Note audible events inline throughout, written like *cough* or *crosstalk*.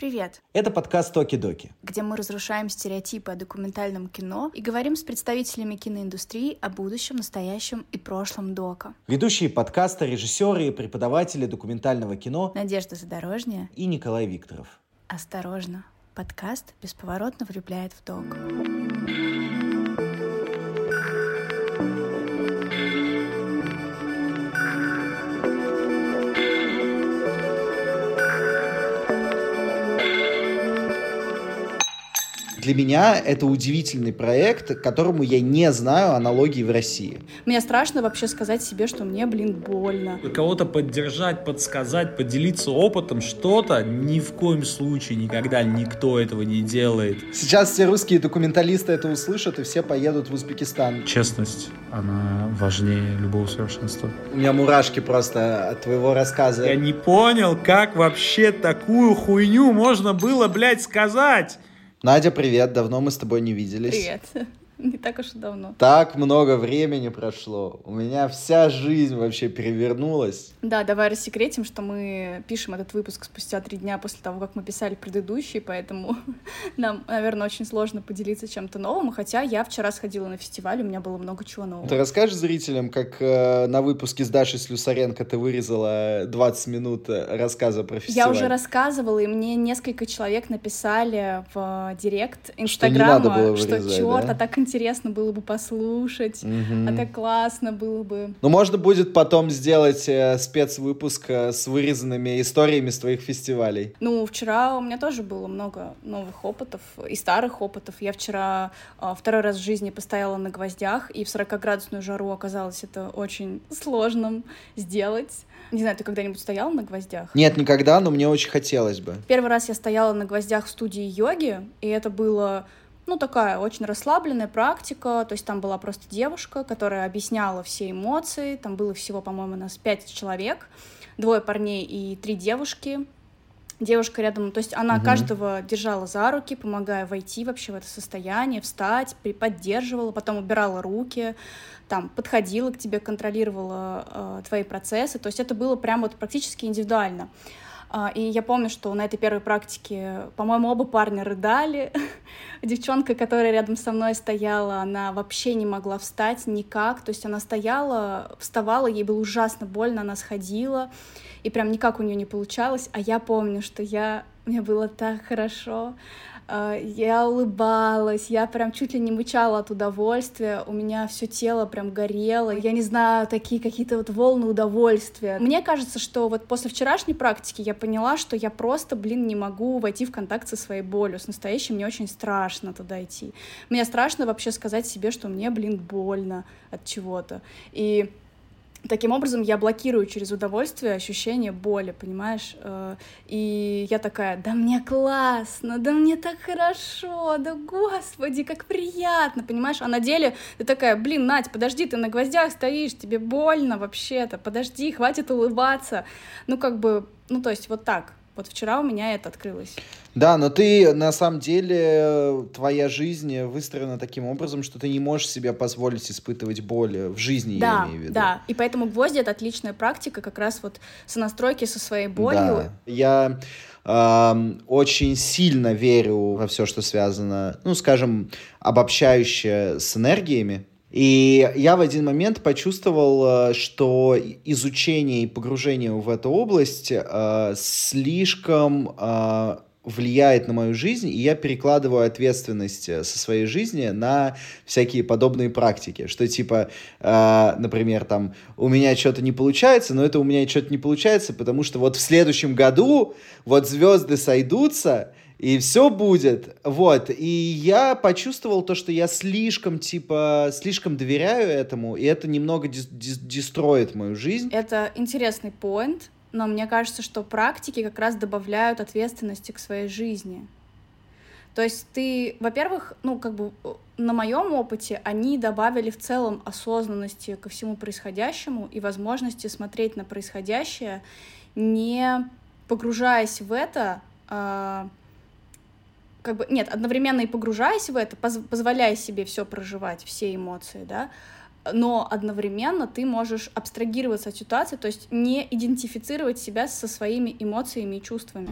Привет! Это подкаст «Токи-доки», где мы разрушаем стереотипы о документальном кино и говорим с представителями киноиндустрии о будущем, настоящем и прошлом дока. Ведущие подкаста, режиссеры и преподаватели документального кино Надежда Задорожняя и Николай Викторов. Осторожно, подкаст бесповоротно влюбляет в док. Для меня это удивительный проект, которому я не знаю аналогии в России. Мне страшно вообще сказать себе, что мне, блин, больно. Кого-то поддержать, подсказать, поделиться опытом, что-то ни в коем случае никогда никто этого не делает. Сейчас все русские документалисты это услышат и все поедут в Узбекистан. Честность, она важнее любого совершенства. У меня мурашки просто от твоего рассказа. Я не понял, как вообще такую хуйню можно было, блядь, сказать. Надя, привет, давно мы с тобой не виделись. Привет. *laughs* Не так уж и давно. Так много времени прошло. У меня вся жизнь вообще перевернулась. Да, давай рассекретим, что мы пишем этот выпуск спустя три дня после того, как мы писали предыдущий, поэтому *laughs* нам, наверное, очень сложно поделиться чем-то новым. Хотя я вчера сходила на фестиваль, у меня было много чего нового. Ты расскажешь зрителям, как э, на выпуске с Дашей Слюсаренко ты вырезала 20 минут э, рассказа про фестиваль? Я уже рассказывала, и мне несколько человек написали в директ Инстаграма, что, что черт, да? а так интересно было бы послушать, Мгм. а так классно было бы. Ну, можно будет потом сделать э, спецвыпуск э, с вырезанными историями с твоих фестивалей. Ну, вчера у меня тоже было много новых опытов и старых опытов. Я вчера а, второй раз в жизни постояла на гвоздях, и в 40-градусную жару оказалось это очень сложным сделать. Не знаю, ты когда-нибудь стояла на гвоздях? Нет, никогда, но мне очень хотелось бы. Первый раз я стояла на гвоздях в студии йоги, и это было, ну, такая очень расслабленная практика, то есть там была просто девушка, которая объясняла все эмоции, там было всего, по-моему, нас пять человек, двое парней и три девушки, девушка рядом, то есть она Мгм. каждого держала за руки, помогая войти вообще в это состояние, встать, поддерживала, потом убирала руки, там подходила к тебе, контролировала э, твои процессы, то есть это было прям вот практически индивидуально. А, И я помню, что на этой первой практике, по-моему, оба парня рыдали. *laughs* Девчонка, которая рядом со мной стояла, она вообще не могла встать никак. То есть она стояла, вставала, ей было ужасно больно, она сходила, и прям никак у нее не получалось. А я помню, что я... Мне было так хорошо. А, Я улыбалась, я прям чуть ли не мычала от удовольствия, у меня все тело прям горело, я не знаю, такие какие-то вот волны удовольствия. Мне кажется, что вот после вчерашней практики я поняла, что я просто, блин, не могу войти в контакт со своей болью, с настоящим мне очень страшно туда идти. Мне страшно вообще сказать себе, что мне, блин, больно от чего-то. И Таким образом, я блокирую через удовольствие ощущение боли, понимаешь? Э, И я такая, да мне классно, да мне так хорошо, да господи, как приятно, понимаешь? А на деле ты такая, блин, Надь, подожди, ты на гвоздях стоишь, тебе больно вообще-то, подожди, хватит улыбаться. Ну, как бы, ну, то есть вот так. Вот вчера у меня это открылось. Да, но ты на самом деле, э, твоя жизнь выстроена таким образом, что ты не можешь себе позволить испытывать боль в жизни, да, я имею в виду. да. И поэтому гвозди — это отличная практика как раз вот сонастройки со своей болью. Да. Я эм, очень сильно верю во все, что связано, ну, скажем, обобщающее с энергиями. И я в один момент почувствовал, э, что изучение и погружение в эту область э, слишком э, влияет на мою жизнь, и я перекладываю ответственность э, со своей жизни на всякие подобные практики, что типа, э, например, там, у меня что-то не получается, но это у меня что-то не получается, потому что вот в следующем году вот звезды сойдутся, и все будет, вот, и я почувствовал то, что я слишком, типа, слишком доверяю этому, и это немного дис- дис- дестроит мою жизнь. Это интересный поинт, но мне кажется, что практики как раз добавляют ответственности к своей жизни. То есть ты, во-первых, ну, как бы э, на моем опыте они добавили в целом осознанности ко всему происходящему и возможности смотреть на происходящее, не погружаясь в это, а, как бы, нет, одновременно и погружаясь в это, поз- позволяя себе все проживать, все эмоции, да, но одновременно ты можешь абстрагироваться от ситуации, то есть не идентифицировать себя со своими эмоциями и чувствами.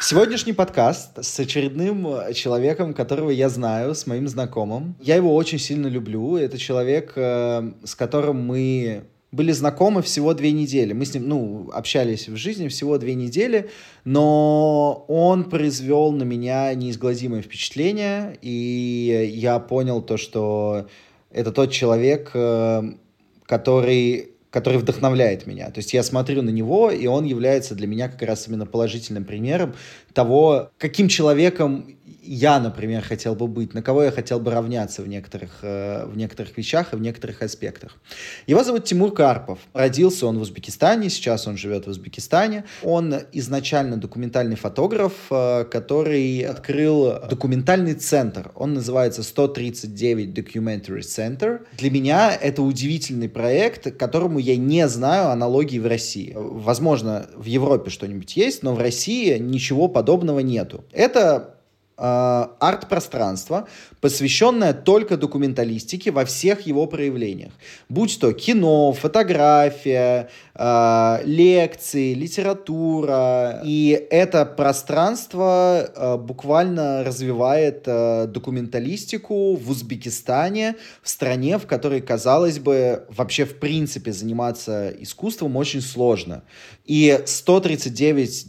Сегодняшний подкаст с очередным человеком, которого я знаю, с моим знакомым. Я его очень сильно люблю. Это человек, э, с которым мы были знакомы всего две недели. Мы с ним, ну, общались в жизни всего две недели, но он произвел на меня неизгладимое впечатление, и я понял то, что это тот человек, э, который который вдохновляет меня. То есть я смотрю на него, и он является для меня как раз именно положительным примером того, каким человеком я, например, хотел бы быть, на кого я хотел бы равняться в некоторых, э, в некоторых вещах и в некоторых аспектах. Его зовут Тимур Карпов. Родился он в Узбекистане, сейчас он живет в Узбекистане. Он изначально документальный фотограф, э, который открыл документальный центр. Он называется 139 Documentary Center. Для меня это удивительный проект, которому я не знаю аналогии в России. Возможно, в Европе что-нибудь есть, но в России ничего подобного нету. Это арт-пространство, посвященное только документалистике во всех его проявлениях. Будь то кино, фотография, э, лекции, литература. И это пространство э, буквально развивает документалистику в Узбекистане, в стране, в которой, казалось бы, вообще в принципе заниматься искусством очень сложно. И 139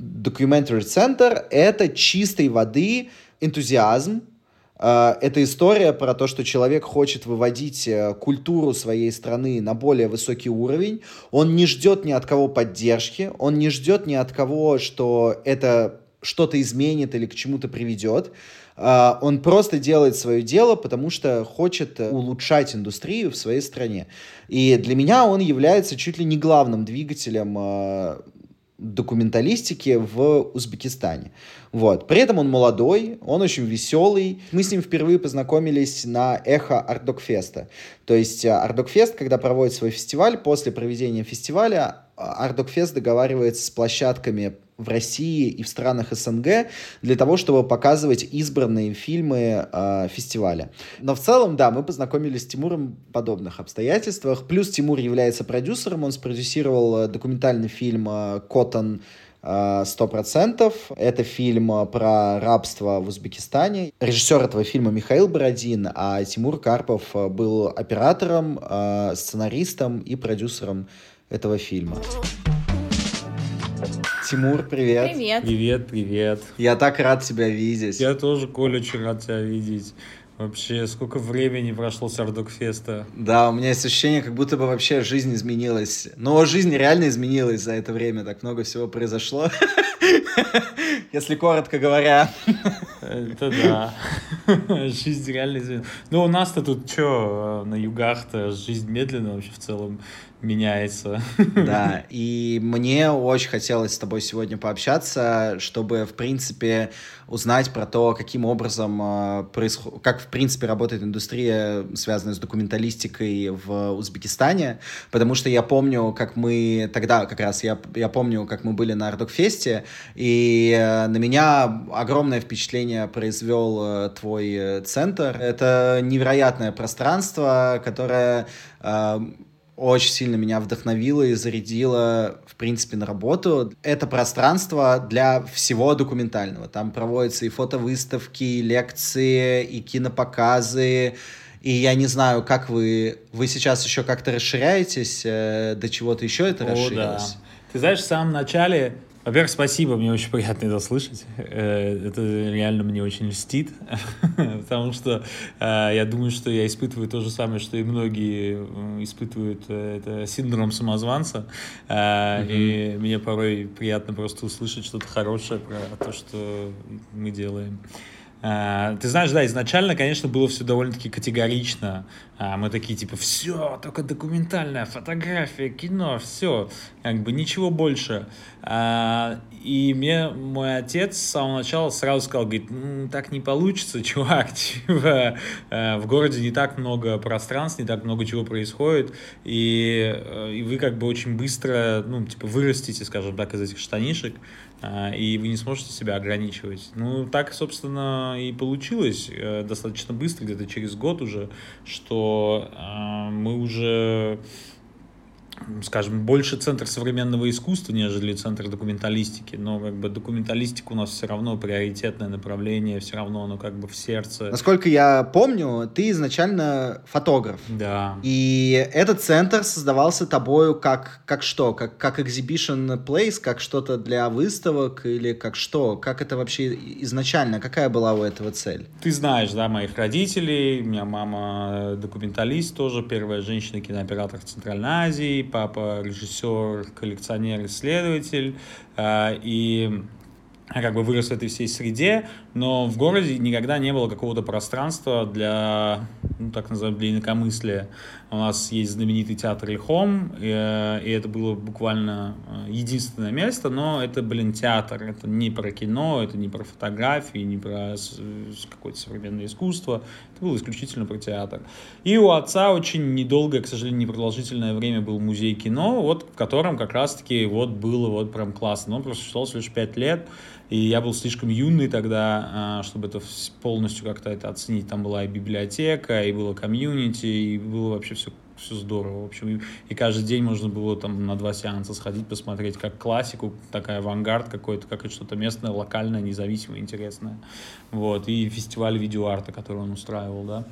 Documentary Center — это чистой воды энтузиазм, э, это история про то, что человек хочет выводить э, культуру своей страны на более высокий уровень. Он не ждет ни от кого поддержки, он не ждет ни от кого, что это что-то изменит или к чему-то приведет. Э, он просто делает свое дело, потому что хочет улучшать индустрию в своей стране. И для меня он является чуть ли не главным двигателем документалистики в Узбекистане. Вот. При этом он молодой, он очень веселый. Мы с ним впервые познакомились на Эхо Артдокфеста. То есть э, Артдокфест, когда проводит свой фестиваль, после проведения фестиваля Артдокфест договаривается с площадками в России и в странах СНГ для того, чтобы показывать избранные фильмы э, фестиваля. Но в целом, да, мы познакомились с Тимуром в подобных обстоятельствах. Плюс Тимур является продюсером, он спродюсировал э, документальный фильм э, «Cotton» э, сто процентов. Это фильм про рабство в Узбекистане. Режиссер этого фильма Михаил Бородин, а Тимур Карпов был оператором, сценаристом и продюсером этого фильма. Тимур, привет. Привет. Привет, привет. Я так рад тебя видеть. Я тоже, Коля, очень рад тебя видеть. Вообще, сколько времени прошло с Ардокфеста? Да, у меня есть ощущение, как будто бы вообще жизнь изменилась. Но жизнь реально изменилась за это время, так много всего произошло. *laughs* Если коротко говоря. Это да. Жизнь реально изменилась. Ну, у нас-то тут что, на югах-то жизнь медленно вообще в целом меняется. Да, и мне очень хотелось с тобой сегодня пообщаться, чтобы, в принципе, узнать про то, каким образом э, происходит, как, в принципе, работает индустрия, связанная с документалистикой в Узбекистане, потому что я помню, как мы тогда, как раз я, я помню, как мы были на Ардокфесте, и э, на меня огромное впечатление произвел э, твой центр. Это невероятное пространство, которое очень сильно меня вдохновило и зарядило, в принципе, на работу. Это пространство для всего документального. Там проводятся и фотовыставки, и лекции, и кинопоказы. И я не знаю, как вы... Вы сейчас еще как-то расширяетесь, э, до чего-то еще это О, расширилось? Да. Ты знаешь, в самом начале во-первых, спасибо, мне очень приятно это слышать. Э, это реально мне очень льстит, *laughs* потому что э, я думаю, что я испытываю то же самое, что и многие э, испытывают это синдром самозванца. И мне порой приятно просто услышать что-то хорошее про то, что мы делаем. Ты знаешь, да, изначально, конечно, было все довольно-таки категорично. А, мы такие, типа, все, только документальная фотография, кино, все, как бы ничего больше. А, и мне мой отец с самого начала сразу сказал, говорит, так не получится, *laughs* чувак, типа, в городе не так много пространств, не так много чего происходит, и, э, и вы как бы очень быстро, ну, типа, вырастите, скажем так, из этих штанишек, а, и вы не сможете себя ограничивать. Ну, так, собственно, и получилось э, достаточно быстро, где-то через год уже, что мы уже скажем, больше центр современного искусства, нежели центр документалистики, но как бы документалистика у нас все равно приоритетное направление, все равно оно как бы в сердце. Насколько я помню, ты изначально фотограф. Да. И этот центр создавался тобою как, как что? Как, как exhibition place, как что-то для выставок или как что? Как это вообще изначально? Какая была у этого цель? Ты знаешь, да, моих родителей. У меня мама документалист тоже, первая женщина-кинооператор в Центральной Азии, папа режиссер, коллекционер, исследователь. А, и как бы вырос в этой всей среде, но в городе никогда не было какого-то пространства для, ну, так называемого, для инакомыслия. У нас есть знаменитый театр Ильхом, и, э, и это было буквально э, единственное место, но это, блин, театр. Это не про кино, это не про фотографии, не про какое-то современное искусство. Это было исключительно про театр. И у отца очень недолгое, к сожалению, непродолжительное время был музей кино, вот в котором как раз-таки вот было вот прям классно. Он просто существовал лишь пять лет, и я был слишком юный тогда, а, чтобы это полностью как-то это оценить. Там была и библиотека, и было комьюнити, и было вообще все все здорово. В общем, и, и каждый день можно было там на два сеанса сходить, посмотреть как классику, такая авангард какой-то, как что-то местное, локальное, независимое, интересное. Вот, и фестиваль видеоарта, который он устраивал, да.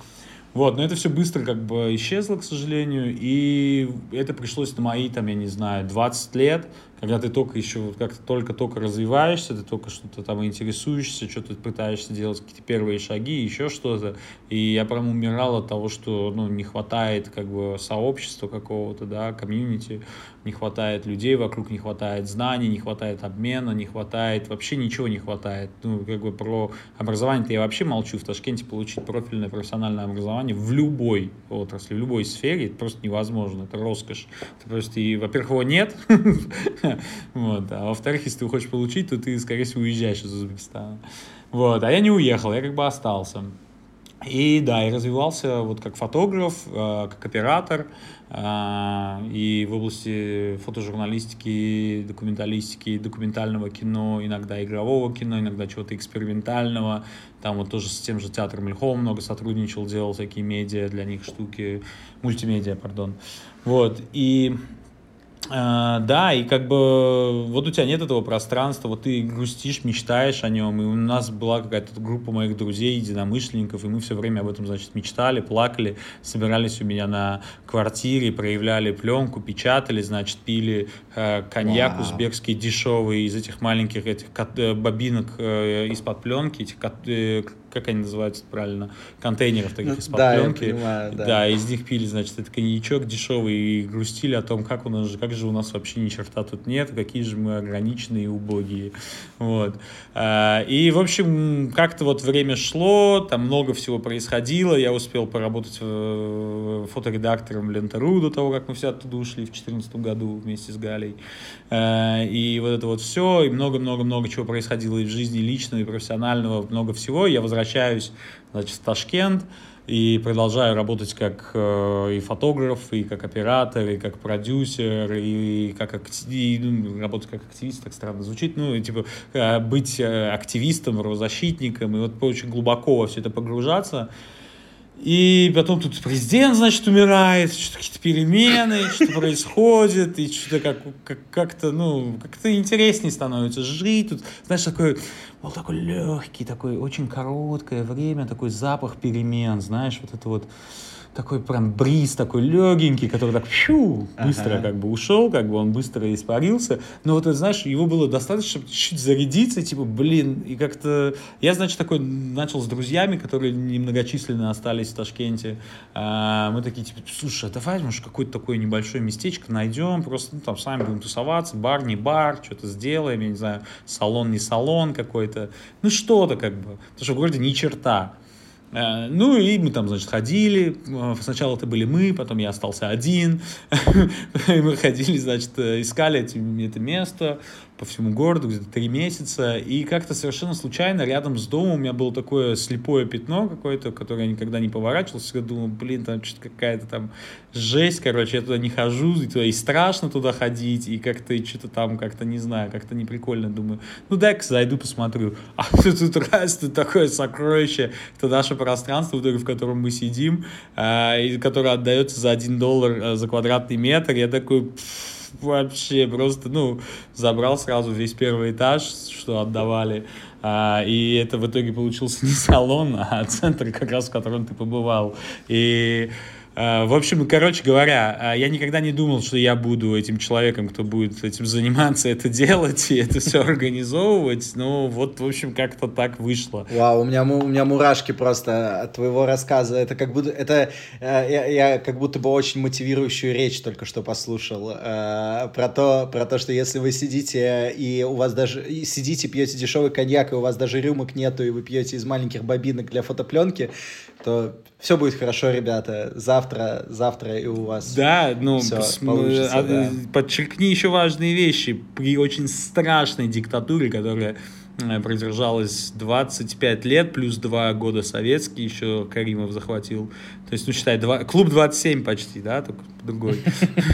Вот, но это все быстро как бы исчезло, к сожалению, и это пришлось на мои, там, я не знаю, 20 лет, когда ты только еще, как-то только-только развиваешься, ты только что-то там интересуешься, что-то пытаешься делать какие-то первые шаги, еще что-то, и я прям умирал от того, что, ну, не хватает, как бы, сообщества какого-то, да, комьюнити, не хватает людей вокруг, не хватает знаний, не хватает обмена, не хватает, вообще ничего не хватает, ну, как бы, про образование-то я вообще молчу, в Ташкенте получить профильное профессиональное образование в любой отрасли, в любой сфере, это просто невозможно, это роскошь, это просто, и, во-первых, его нет, *laughs* *laughs* Вот. А во-вторых, если ты хочешь получить, то ты, скорее всего, уезжаешь из Узбекистана. Вот. А я не уехал, я как бы остался. И да, и развивался вот как фотограф, э, как оператор, э, и в области фотожурналистики, документалистики, документального кино, иногда игрового кино, иногда чего-то экспериментального. Там вот тоже с тем же театром Ильхом много сотрудничал, делал всякие медиа для них штуки, мультимедиа, пардон. Вот, и да, и как бы вот у тебя нет этого пространства, вот ты грустишь, мечтаешь о нем, и у нас была какая-то группа моих друзей, единомышленников, и мы все время об этом, значит, мечтали, плакали, собирались у меня на квартире, проявляли пленку, печатали, значит, пили э, коньяк wow. узбекский дешевый из этих маленьких этих э, бобинок э, из-под пленки, этих э, как они называются правильно, контейнеров таких ну, из-под да, пленки. Я понимаю, да. да, из них пили, значит, этот коньячок дешевый и грустили о том, как у нас же, как же у нас вообще ни черта тут нет, какие же мы ограниченные и убогие. Вот. А, и, в общем, как-то вот время шло, там много всего происходило, я успел поработать фоторедактором Лентеру до того, как мы все оттуда ушли в 2014 году вместе с Галей. А, и вот это вот все, и много-много-много чего происходило и в жизни личного, и профессионального, много всего. Я возвращаюсь возвращаюсь, значит, в Ташкент и продолжаю работать как э, и фотограф, и как оператор, и как продюсер, и как акти... ну, работать как активист, так странно звучит, ну, и, типа, э, быть э, активистом, правозащитником, и вот очень глубоко во все это погружаться. И потом тут президент, значит, умирает, что-то какие-то перемены, *laughs* что-то происходит, и что-то как, как, как-то, ну, как-то интереснее становится жить. Тут, знаешь, такой, был такой легкий, такой очень короткое время, такой запах перемен, знаешь, вот это вот такой прям бриз такой легенький, который так фью, быстро ага. как бы ушел, как бы он быстро испарился. Но вот, знаешь, его было достаточно, чтобы чуть-чуть зарядиться, типа, блин, и как-то... Я, значит, такой начал с друзьями, которые немногочисленно остались в Ташкенте. А, мы такие, типа, слушай, а давай, может, какое-то такое небольшое местечко найдем, просто ну, там сами будем тусоваться, бар не бар, что-то сделаем, я не знаю, салон не салон какой-то. Ну, что-то как бы. Потому что в городе ни черта. Э, ну и мы там, значит, ходили. Э, сначала это были мы, потом я остался один. *laughs* мы ходили, значит, э, искали это место по всему городу где-то три месяца. И как-то совершенно случайно рядом с домом у меня было такое слепое пятно какое-то, которое я никогда не поворачивался. Всегда думал, блин, там что-то какая-то там жесть, короче, я туда не хожу, и, туда, и страшно туда ходить, и как-то что-то там, как-то не знаю, как-то неприкольно. Думаю, ну дай-ка зайду посмотрю. А *laughs* тут раз, тут такое сокровище, это наша пространство, в котором мы сидим, э, и которое отдается за один доллар э, за квадратный метр. Я такой, *laughs* вообще просто, ну, забрал сразу весь первый этаж, что отдавали. А, и это в итоге получился не *laughs* салон, а центр, как раз в котором ты побывал. И в общем, короче говоря, а, я никогда не думал, что я буду этим человеком, кто будет этим заниматься, это делать и это все организовывать. Ну, вот, в общем, как-то так вышло. Вау, у меня, у меня мурашки просто от твоего рассказа. Это как будто, это, э, я, я как будто бы очень мотивирующую речь только что послушал. Э, про то, про то, что если вы сидите и у вас даже, сидите, пьете дешевый коньяк, и у вас даже рюмок нету, и вы пьете из маленьких бобинок для фотопленки, то все будет хорошо, ребята. Завтра, завтра и у вас. Да, ну, все получится, а, да. подчеркни еще важные вещи. При очень страшной диктатуре, которая э, продержалась 25 лет, плюс 2 года советский, еще Каримов захватил. То есть, ну, считай, 2, клуб 27 почти, да, только другой.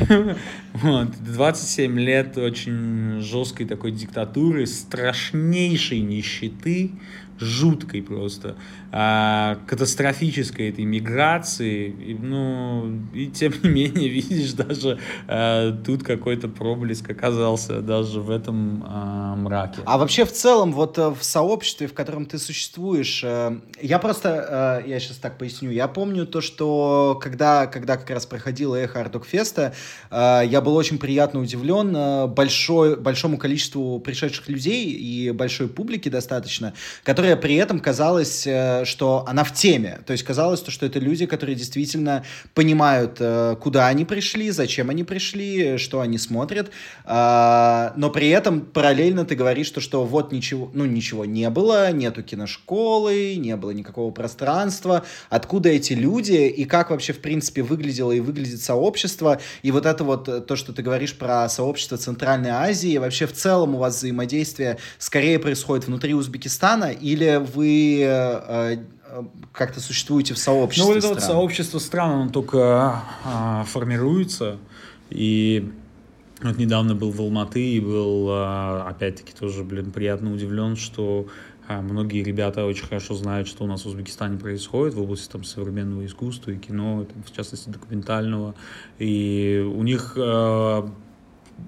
*laughs* Вот, 27 лет очень жесткой такой диктатуры, страшнейшей нищеты, жуткой просто, а, катастрофической этой миграции, и, ну, и тем не менее, *laughs* видишь, даже а, тут какой-то проблеск оказался даже в этом а, мраке. А вообще в целом, вот э, в сообществе, в котором ты существуешь, э, я просто, э, я сейчас так поясню, я помню то, что когда, когда как раз проходила эхо Ардокфеста, я был очень приятно удивлен большой, большому количеству пришедших людей и большой публики достаточно, которые которая при этом казалось, э, что она в теме. То есть казалось, что это люди, которые действительно понимают, э, куда они пришли, зачем они пришли, что они смотрят. А, но при этом параллельно ты говоришь, что, что вот ничего, ну, ничего не было, нету киношколы, не было никакого пространства. Откуда эти люди и как вообще, в принципе, выглядело и выглядит сообщество. И вот это вот э, то, что ты говоришь про сообщество Центральной Азии, вообще в целом у вас взаимодействие скорее происходит внутри Узбекистана и или вы э, э, как-то существуете в сообществе Ну, вот это вот сообщество стран, оно только а, формируется, и вот недавно был в Алматы и был, а, опять-таки, тоже, блин, приятно удивлен, что а, многие ребята очень хорошо знают, что у нас в Узбекистане происходит в области там современного искусства и кино, там, в частности документального, и у них а,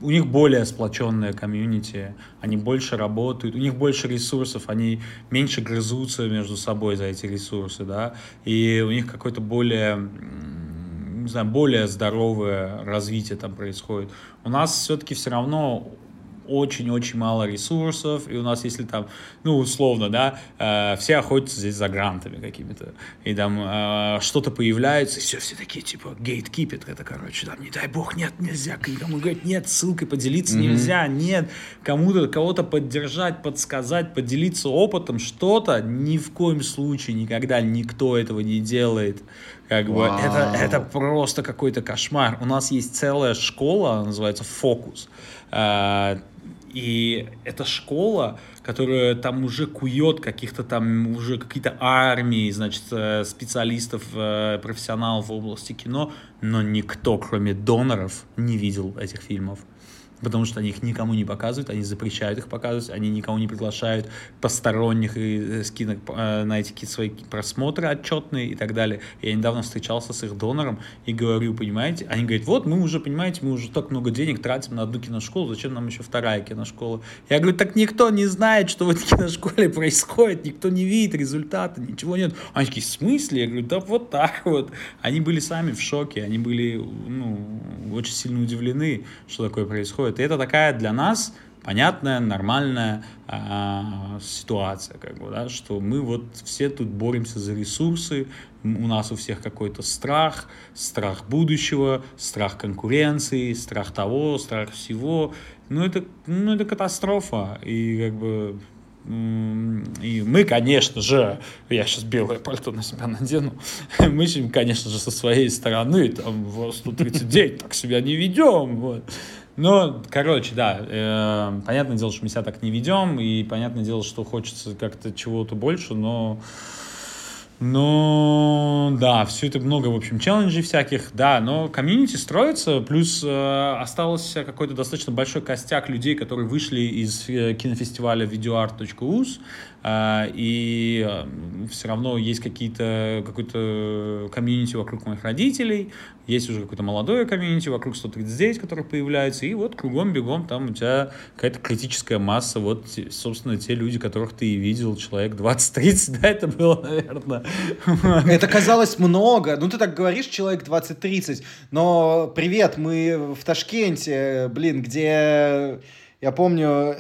у них более сплоченная комьюнити, они больше работают, у них больше ресурсов, они меньше грызутся между собой за эти ресурсы, да, и у них какое-то более не знаю, более здоровое развитие там происходит. У нас все-таки все равно очень-очень мало ресурсов, и у нас, если там, ну, условно, да, э, все охотятся здесь за грантами какими-то, и там э, что-то появляется, и все, все такие, типа, гейткипит, это, короче, там, не дай бог, нет, нельзя, кому говорят, нет, ссылкой поделиться mm-hmm. нельзя, нет, кому-то, кого-то поддержать, подсказать, поделиться опытом, что-то, ни в коем случае, никогда никто этого не делает, как бы, это, это просто какой-то кошмар. У нас есть целая школа, называется «Фокус», э, и эта школа, которая там уже кует каких-то там уже какие-то армии, значит, э, специалистов, э, профессионалов в области кино, но никто, кроме доноров, не видел этих фильмов потому что они их никому не показывают, они запрещают их показывать, они никого не приглашают посторонних и э, скинок э, на эти какие-то свои просмотры отчетные и так далее. Я недавно встречался с их донором и говорю, понимаете, они говорят, вот мы уже, понимаете, мы уже так много денег тратим на одну киношколу, зачем нам еще вторая киношкола? Я говорю, так никто не знает, что в этой киношколе происходит, никто не видит результаты, ничего нет. Они такие, в смысле? Я говорю, да вот так вот. Они были сами в шоке, они были, ну, очень сильно удивлены, что такое происходит происходит. И это такая для нас понятная, нормальная э, ситуация, как бы, да, что мы вот все тут боремся за ресурсы, у нас у всех какой-то страх, страх будущего, страх конкуренции, страх того, страх всего. Ну, это, ну, это катастрофа. И как бы и мы, конечно же, я сейчас белое пальто на себя надену, *laughs* мы, конечно же, со своей стороны, там, в 139 так себя не ведем, вот. Ну, короче, да, э, понятное дело, что мы себя так не ведем, и понятное дело, что хочется как-то чего-то больше, но Ну, да, все это много, в общем, челленджей всяких, да, но комьюнити строится, плюс э, остался какой-то достаточно большой костяк людей, которые вышли из э, кинофестиваля videoart.us, и э, все равно есть какие-то, какой-то комьюнити вокруг моих родителей, есть уже какое-то молодое комьюнити вокруг 139, которые появляются, и вот кругом-бегом там у тебя какая-то критическая масса, вот, собственно, те люди, которых ты и видел, человек 20-30, *laughs* да, это было, наверное, это казалось много. Ну, ты так говоришь, человек 20-30. Но привет, мы в Ташкенте, блин, где... Я помню,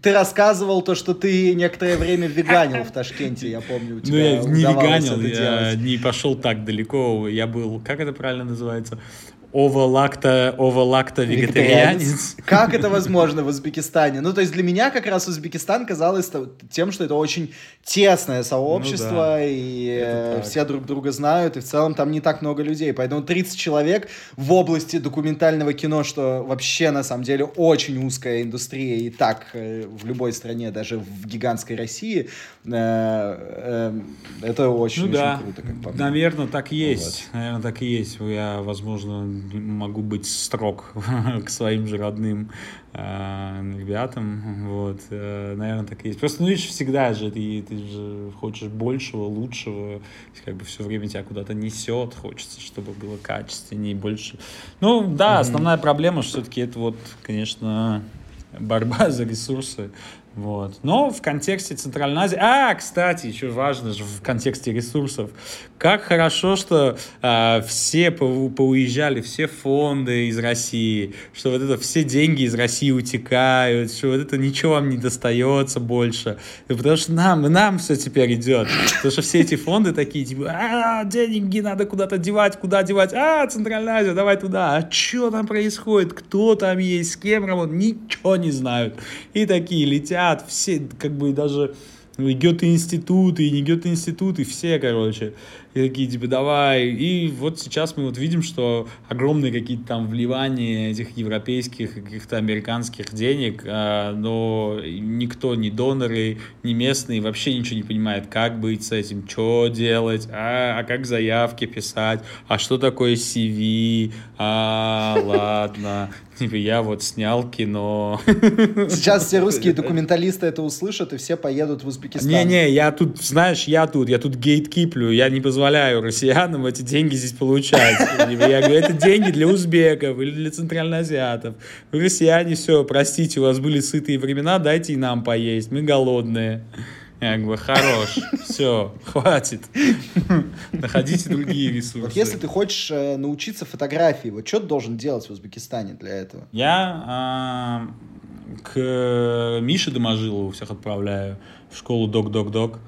ты рассказывал то, что ты некоторое время веганил в Ташкенте, я помню, у тебя Ну, я не веганил, я не пошел так далеко, я был, как это правильно называется, оволакто, оволакто вегетарианец. Как это возможно в Узбекистане? Ну, то есть для меня как раз Узбекистан казалось тем, что это очень тесное сообщество, ну, да. и все друг друга знают, и в целом там не так много людей. Поэтому 30 человек в области документального кино, что вообще на самом деле очень узкая индустрия, и так э, в любой стране, даже в гигантской России, э, э, это очень, ну, очень да. круто, как по мне. Наверное, так и есть. Вот. Наверное, так и есть. Я, возможно, могу быть строг *laughs* к своим же родным э, ребятам, вот, э, наверное, так и есть. Просто, ну, видишь, всегда же ты, ты же хочешь большего, лучшего, как бы все время тебя куда-то несет, хочется, чтобы было качественнее, больше. Ну, да, mm-hmm. основная проблема все-таки это вот, конечно, борьба *laughs* за ресурсы, вот. Но в контексте Центральной Азии... А, кстати, еще важно же в контексте ресурсов. Как хорошо, что а, все по поуезжали, все фонды из России, что вот это все деньги из России утекают, что вот это ничего вам не достается больше. Потому что нам, нам все теперь идет. Потому что все эти фонды такие, типа, а, деньги надо куда-то девать, куда девать? А, Центральная Азия, давай туда. А что там происходит? Кто там есть? С кем работают? Ничего не знают. И такие летят хотят, все, как бы даже и Гёте-институт, и не Гёте-институт, и все, короче. И такие, типа, давай. И вот сейчас мы вот видим, что огромные какие-то там вливания этих европейских, каких-то американских денег, а, но никто, ни доноры, ни местные вообще ничего не понимает, как быть с этим, что делать, а, а как заявки писать, а что такое CV, а, ладно. *laughs* Типа, я вот снял кино. Сейчас все русские *laughs* документалисты это услышат, и все поедут в Узбекистан. Не-не, я тут, знаешь, я тут, я тут гейткиплю, я не позволяю позволяю россиянам эти деньги здесь получать. Я говорю, это деньги для узбеков или для центральноазиатов. Вы россияне, все, простите, у вас были сытые времена, дайте и нам поесть, мы голодные. Я говорю, хорош, все, хватит. Находите другие ресурсы. Вот если ты хочешь э, научиться фотографии, вот что ты должен делать в Узбекистане для этого? Я а, к Мише Доможилову всех отправляю в школу док-док-док.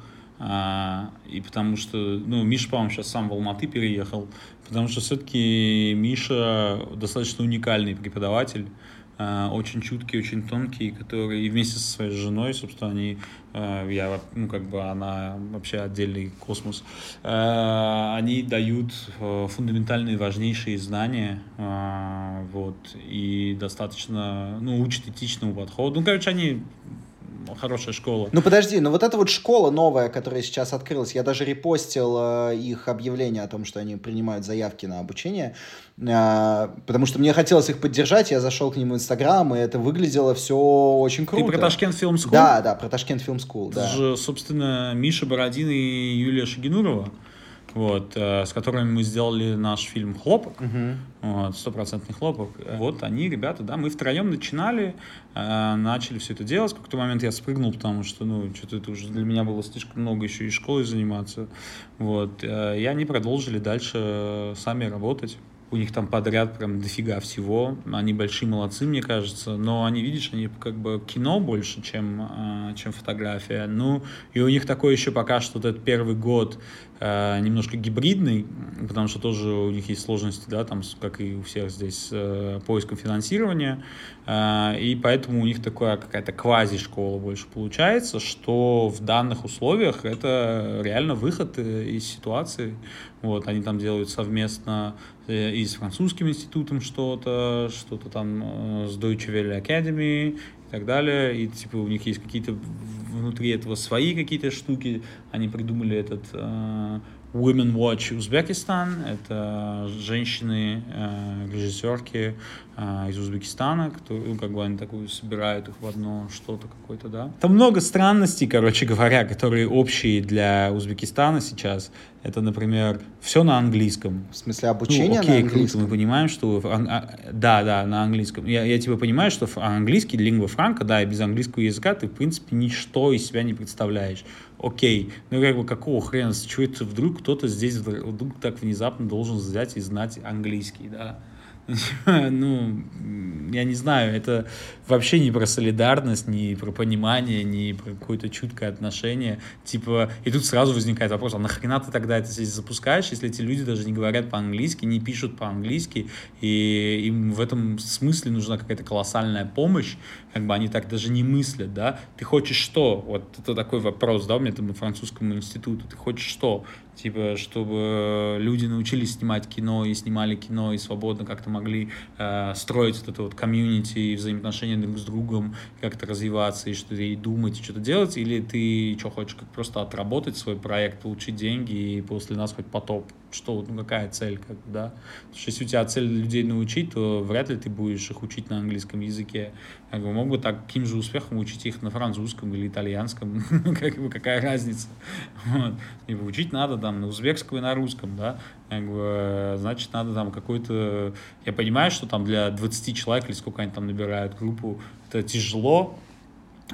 А, и потому что, ну, Миша, по-моему, сейчас сам в Алматы переехал, потому что все-таки Миша достаточно уникальный преподаватель, а, очень чуткий, очень тонкий, который и вместе со своей женой, собственно, они, а, я, ну, как бы она вообще отдельный космос, они дают фундаментальные, важнейшие знания, вот, и достаточно, ну, учат этичному подходу. Ну, короче, они хорошая школа. Ну подожди, но вот эта вот школа новая, которая сейчас открылась, я даже репостил э, их объявление о том, что они принимают заявки на обучение, э, потому что мне хотелось их поддержать, я зашел к ним в Инстаграм, и это выглядело все очень круто. Ты про Tashkent Film School? Да, да, про Tashkent School, да. Это же, собственно, Миша Бородин и Юлия Шагинурова вот, э, с которыми мы сделали наш фильм «Хлопок», вот, стопроцентный хлопок. Вот они, ребята, да, мы втроем начинали, э, начали все это делать. В какой-то момент я спрыгнул, потому что, ну, что-то это уже для меня было слишком много еще и школой заниматься. Вот, и они продолжили дальше сами работать у них там подряд прям дофига всего. Они большие молодцы, мне кажется. Но они, видишь, они как бы кино больше, чем, чем фотография. Ну, и у них такой еще пока что вот этот первый год э, немножко гибридный, потому что тоже у них есть сложности, да, там, как и у всех здесь, э, поиском финансирования. Э, и поэтому у них такая какая-то квази-школа больше получается, что в данных условиях это реально выход из ситуации. Вот, они там делают совместно Э, и с французским институтом что-то, что-то там э, с Deutsche Welle Academy так далее, и типа у них есть какие-то внутри этого свои какие-то штуки, они придумали этот э, Women Watch Узбекистан. Это женщины, э, режиссерки э, из Узбекистана, которые, ну, как бы они такую собирают их в одно что-то какое-то, да. Там много странностей, короче говоря, которые общие для Узбекистана сейчас. Это, например, все на английском. В смысле обучение ну, окей, на английском? круто, мы понимаем, что... А, да, да, на английском. Я, я типа понимаю, что английский, лингва франка, да, и без английского языка ты, в принципе, ничто из себя не представляешь окей, ну как бы какого хрена, чего это вдруг кто-то здесь вдруг так внезапно должен взять и знать английский, да? *laughs* ну, я не знаю, это вообще не про солидарность, не про понимание, не про какое-то чуткое отношение. Типа, и тут сразу возникает вопрос, а нахрена ты тогда это здесь запускаешь, если эти люди даже не говорят по-английски, не пишут по-английски, и им в этом смысле нужна какая-то колоссальная помощь, как бы они так даже не мыслят, да? Ты хочешь что? Вот это такой вопрос, да, у меня там на французскому институту. Ты хочешь что? Типа, чтобы люди научились снимать кино и снимали кино и свободно как-то могли э, строить вот это вот комьюнити и взаимоотношения друг с другом, как-то развиваться и что-то и думать, и что-то делать, или ты что хочешь, как просто отработать свой проект, получить деньги и после нас хоть потоп что, ну какая цель, как да? Потому что если у тебя цель людей научить, то вряд ли ты будешь их учить на английском языке. Как бы, мог бы таким же успехом учить их на французском или итальянском, *laughs* как бы, какая разница? Вот. Типа, учить надо там на узбекском и на русском, да? Как бы, значит, надо там какой-то... Я понимаю, что там для 20 человек или сколько они там набирают группу, это тяжело,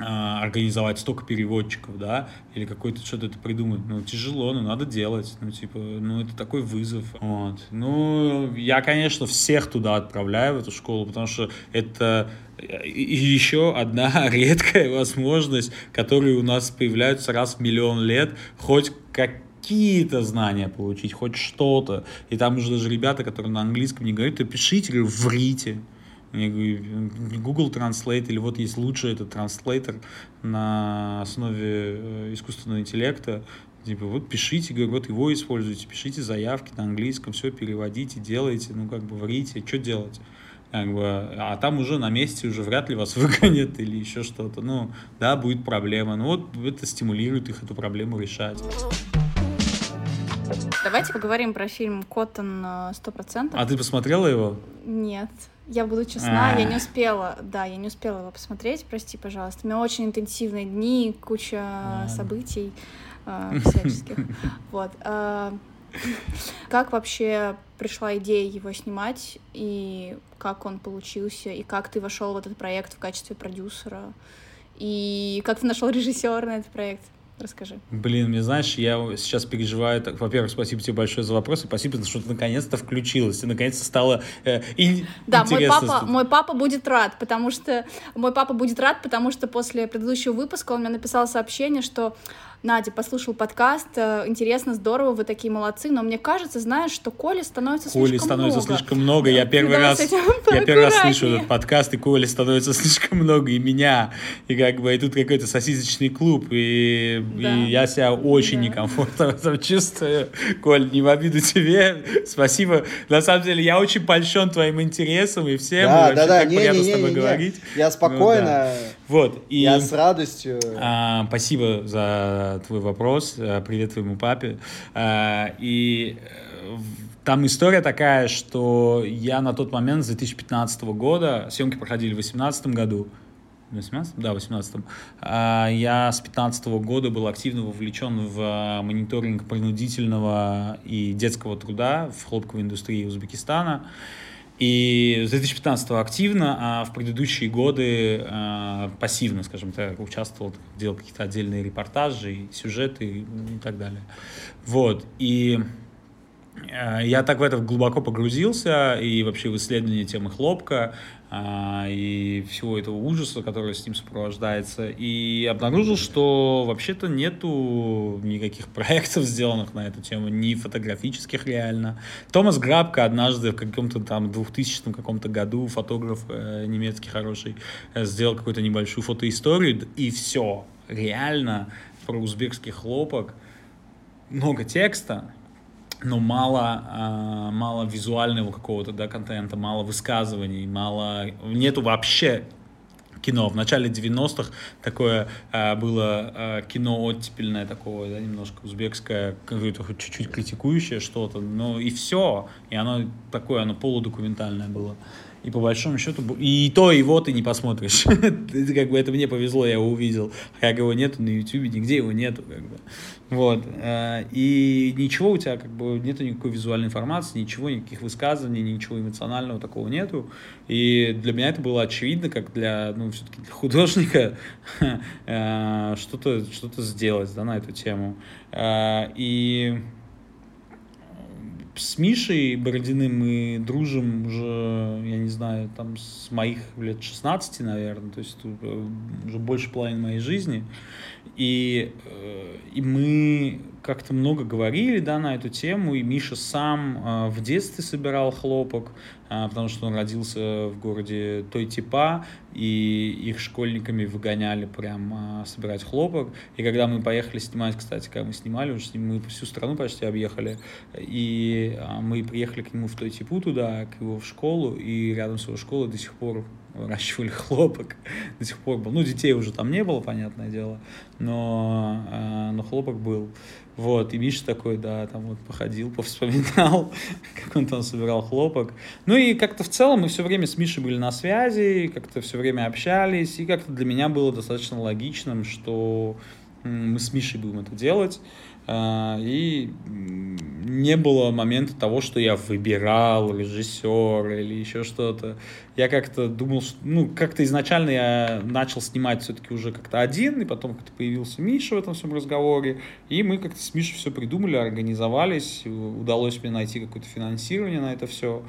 организовать столько переводчиков, да, или какой-то что-то это придумать. Ну, тяжело, но надо делать. Ну, типа, ну, это такой вызов. Вот. Ну, я, конечно, всех туда отправляю, в эту школу, потому что это еще одна *laughs* редкая возможность, которая у нас появляется раз в миллион лет, хоть как какие-то знания получить, хоть что-то. И там уже даже ребята, которые на английском не говорят, то пишите, говорю, врите. Google Translate, или вот есть лучший этот транслейтер на основе э, искусственного интеллекта, типа, вот пишите, говорю, вот его используйте, пишите заявки на английском, все переводите, делайте, ну, как бы, врите, что делать? Как бы, а там уже на месте уже вряд ли вас *laughs* выгонят или еще что-то. Ну, да, будет проблема. Ну, вот это стимулирует их эту проблему решать. Давайте поговорим про фильм «Коттон 100%». А ты посмотрела его? Нет. Я буду честна, я не успела, да, я не успела его посмотреть, прости, пожалуйста. У меня очень интенсивные дни, куча событий э, *laughs* всяческих. Вот. Э, как вообще пришла идея его снимать, и как он получился, и как ты вошел в этот проект в качестве продюсера, и как ты нашел режиссера на этот проект? Расскажи. Блин, мне знаешь, я сейчас переживаю. Так, во-первых, спасибо тебе большое за вопрос, и спасибо, что ты наконец-то включилась, и наконец-то стало э, и Да, мой папа, мой папа будет рад, потому что мой папа будет рад, потому что после предыдущего выпуска он мне написал сообщение, что Надя, послушал подкаст, э, интересно, здорово, вы такие молодцы, но мне кажется, знаешь, что Коли становится Коли слишком становится много. слишком много, я первый раз, *laughs* я первый раз слышу этот подкаст, и Коли становится *laughs* слишком много, и меня, и как бы, и тут какой-то сосисочный клуб, и, да. и я себя очень да. некомфортно в этом чувствую. Коль, не в обиду тебе, спасибо. На самом деле, я очень польщен твоим интересом, и всем, да, и да, да, так не, приятно не, не, с тобой не, говорить. Я спокойно, ну, да. Вот, и, я с радостью. А, спасибо за твой вопрос. Э, привет твоему папе. Э, и э, там история такая, что я на тот момент, с 2015 года, съемки проходили в 2018 году, 18? Да, 18 Я с 15 года был активно вовлечен в мониторинг принудительного и детского труда в хлопковой индустрии Узбекистана. И с 2015 активно, а в предыдущие годы э, пассивно, скажем так, участвовал, делал какие-то отдельные репортажи, сюжеты и так далее. Вот. И я так в это глубоко погрузился и вообще в исследование темы хлопка, а, и всего этого ужаса, который с ним сопровождается, и обнаружил, что вообще-то нету никаких *laughs* проектов, сделанных на эту тему, ни фотографических реально. Томас Грабко однажды в каком-то там 2000 каком-то году, фотограф э, немецкий хороший, э, сделал какую-то небольшую фотоисторию, и все, реально про узбекский хлопок, много текста, но мало, э, мало визуального какого-то да, контента, мало высказываний, мало... Нету вообще кино. В начале 90-х такое э, было э, кино оттепельное такого, да, немножко узбекское, какое-то чуть-чуть критикующее что-то, но и все. И оно такое, оно полудокументальное было. И по большому счету, и то, вот ты не посмотришь. *laughs* это как бы это мне повезло, я его увидел. Как его нету на YouTube, нигде его нету, как бы. Вот. Э, и ничего у тебя, как бы, нету никакой визуальной информации, ничего, никаких высказываний, ничего эмоционального такого нету. И для меня это было очевидно, как для, ну, все-таки для художника *laughs* э, что-то что сделать, да, на эту тему. Э, и с Мишей Бородиным мы дружим уже, я не знаю, там с моих лет 16, наверное, то есть э, уже больше половины моей жизни. И, э, и мы как-то много говорили, да, на эту тему, и Миша сам э, в детстве собирал хлопок, э, потому что он родился в городе Тойтипа, и их школьниками выгоняли прям собирать хлопок. И когда мы поехали снимать, кстати, когда мы снимали, мы всю страну почти объехали, и мы приехали к нему в Тойтипу туда, к его в школу, и рядом с его школой до сих пор выращивали хлопок до сих пор был. Ну, детей уже там не было, понятное дело, но, э, но хлопок был. Вот, и Миша такой, да, там вот походил, *laughs* повспоминал, как он там собирал хлопок. Ну и как-то в целом мы все время с Мишей были на связи, как-то все время общались, и как-то для меня было достаточно логичным, что мы с Мишей будем это делать. А, и не было момента того, что я выбирал режиссера или еще что-то. Я как-то думал, что, ну, как-то изначально я начал снимать все-таки уже как-то один, и потом как-то появился Миша в этом всем разговоре, и мы как-то с Мишей все придумали, организовались, удалось мне найти какое-то финансирование на это все. А,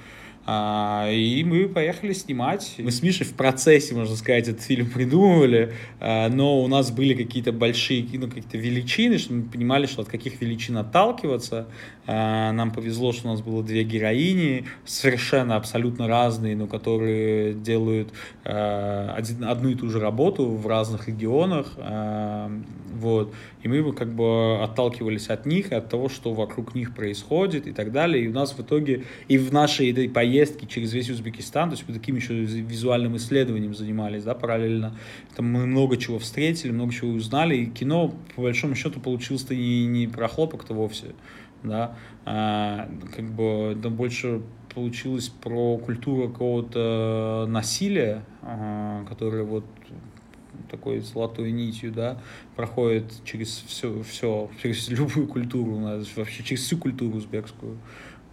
и мы поехали снимать. Мы с Мишей в процессе, можно сказать, этот фильм придумывали, а, но у нас были какие-то большие ну, какие-то величины, что мы понимали, что от каких величин отталкиваться. А, нам повезло, что у нас было две героини, совершенно абсолютно разные, но которые делают один, одну и ту же работу в разных регионах. Вот. И мы как бы отталкивались от них, от того, что вокруг них происходит и так далее. И у нас в итоге и в нашей этой поездке через весь Узбекистан, то есть мы таким еще визуальным исследованием занимались, да, параллельно. Там мы много чего встретили, много чего узнали. И кино, по большому счету, получилось-то не, не про хлопок-то вовсе, да, а, как бы, да, больше получилось про культуру какого-то насилия, а, которое вот такой золотой нитью, да, проходит через все, все, через любую культуру, вообще через всю культуру узбекскую.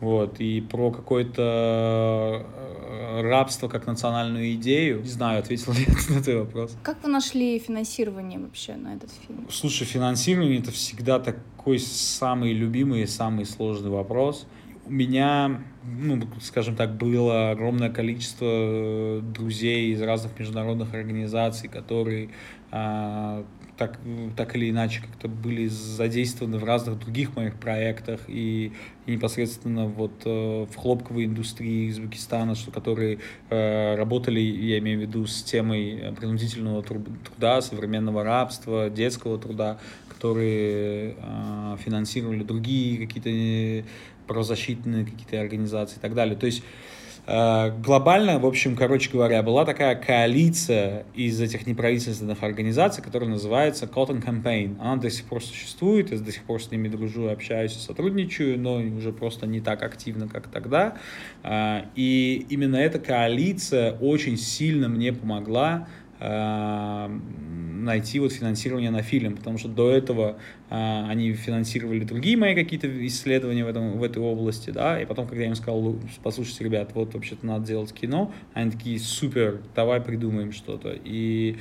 Вот, и про какое-то э, рабство как национальную идею. Не знаю, ответил ли я *laughs* на твой вопрос. Как вы нашли финансирование вообще на этот фильм? Слушай, финансирование это всегда такой самый любимый и самый сложный вопрос у меня, ну, скажем так, было огромное количество э, друзей из разных международных организаций, которые а, так, так или иначе как-то были задействованы в разных других моих проектах и, и непосредственно вот э, в хлопковой индустрии Узбекистана, что которые э, работали, я имею в виду, с темой принудительного труда, современного рабства, детского труда, которые э, финансировали другие какие-то правозащитные какие-то организации и так далее. То есть э, глобально, в общем, короче говоря, была такая коалиция из этих неправительственных организаций, которая называется Cotton Campaign. Она до сих пор существует, я до сих пор с ними дружу, общаюсь и сотрудничаю, но уже просто не так активно, как тогда. Э, и именно эта коалиция очень сильно мне помогла э, найти вот финансирование на фильм, потому что до этого а, они финансировали другие мои какие-то исследования в, этом, в этой области, да, и потом, когда я им сказал, послушайте, ребят, вот вообще-то надо делать кино, они такие, супер, давай придумаем что-то. И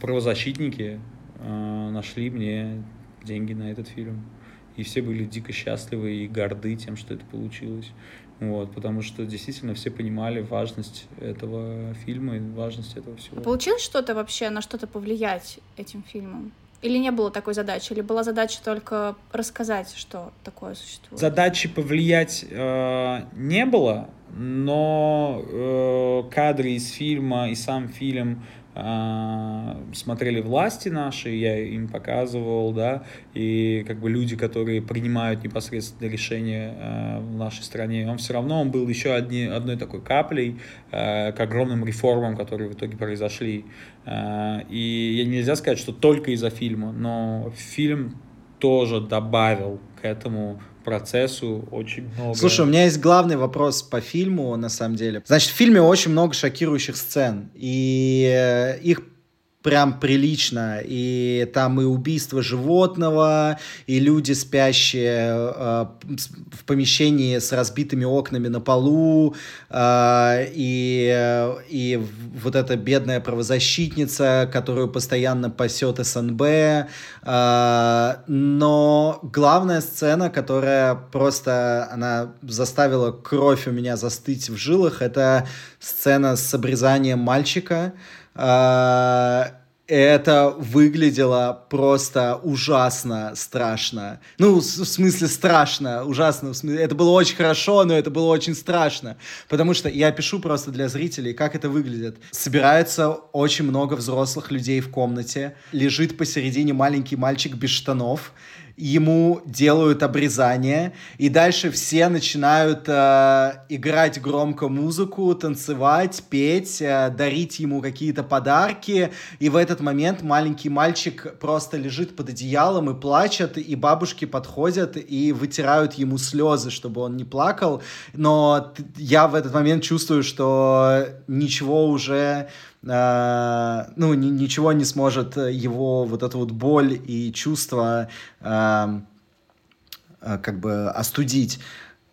правозащитники а, нашли мне деньги на этот фильм. И все были дико счастливы и горды тем, что это получилось. Вот, потому что действительно все понимали важность этого фильма и важность этого всего. А получилось что-то вообще, на что-то повлиять этим фильмом? Или не было такой задачи? Или была задача только рассказать, что такое существует? Задачи повлиять э, не было, но э, кадры из фильма и сам фильм смотрели власти наши, я им показывал, да, и как бы люди, которые принимают непосредственно решения э, в нашей стране, он все равно он был еще одни, одной такой каплей э, к огромным реформам, которые в итоге произошли. И нельзя сказать, что только из-за фильма, но фильм тоже добавил к этому процессу очень много. Слушай, у меня есть главный вопрос по фильму, на самом деле. Значит, в фильме очень много шокирующих сцен, и э, их прям прилично. И там и убийство животного, и люди, спящие э, в помещении с разбитыми окнами на полу, э, и, и вот эта бедная правозащитница, которую постоянно пасет СНБ. Э, но главная сцена, которая просто она заставила кровь у меня застыть в жилах, это сцена с обрезанием мальчика. Uh, это выглядело просто ужасно страшно. Ну, в смысле страшно, ужасно. В смысле, это было очень хорошо, но это было очень страшно. Потому что я пишу просто для зрителей, как это выглядит. Собирается очень много взрослых людей в комнате. Лежит посередине маленький мальчик без штанов ему делают обрезание, и дальше все начинают э, играть громко музыку, танцевать, петь, э, дарить ему какие-то подарки, и в этот момент маленький мальчик просто лежит под одеялом и плачет, и бабушки подходят и вытирают ему слезы, чтобы он не плакал, но я в этот момент чувствую, что ничего уже э, ну, ни, ничего не сможет его вот эту вот боль и чувство э, э, как бы остудить.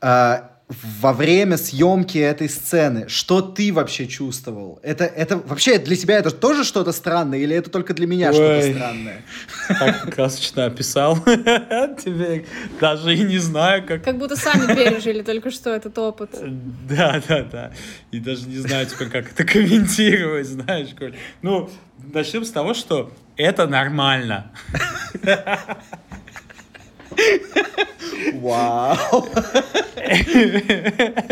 Э, во время съемки этой сцены, что ты вообще чувствовал? Это, это вообще для тебя это тоже что-то странное или это только для меня что-то странное? Так красочно описал. *laughs* Тебе даже и не знаю, как... Как будто сами пережили только что этот опыт. *laughs* Да, да, да. И даже не знаю теперь, как это комментировать, знаешь, Коль. Ну, начнем с того, что это нормально. *laughs* Вау.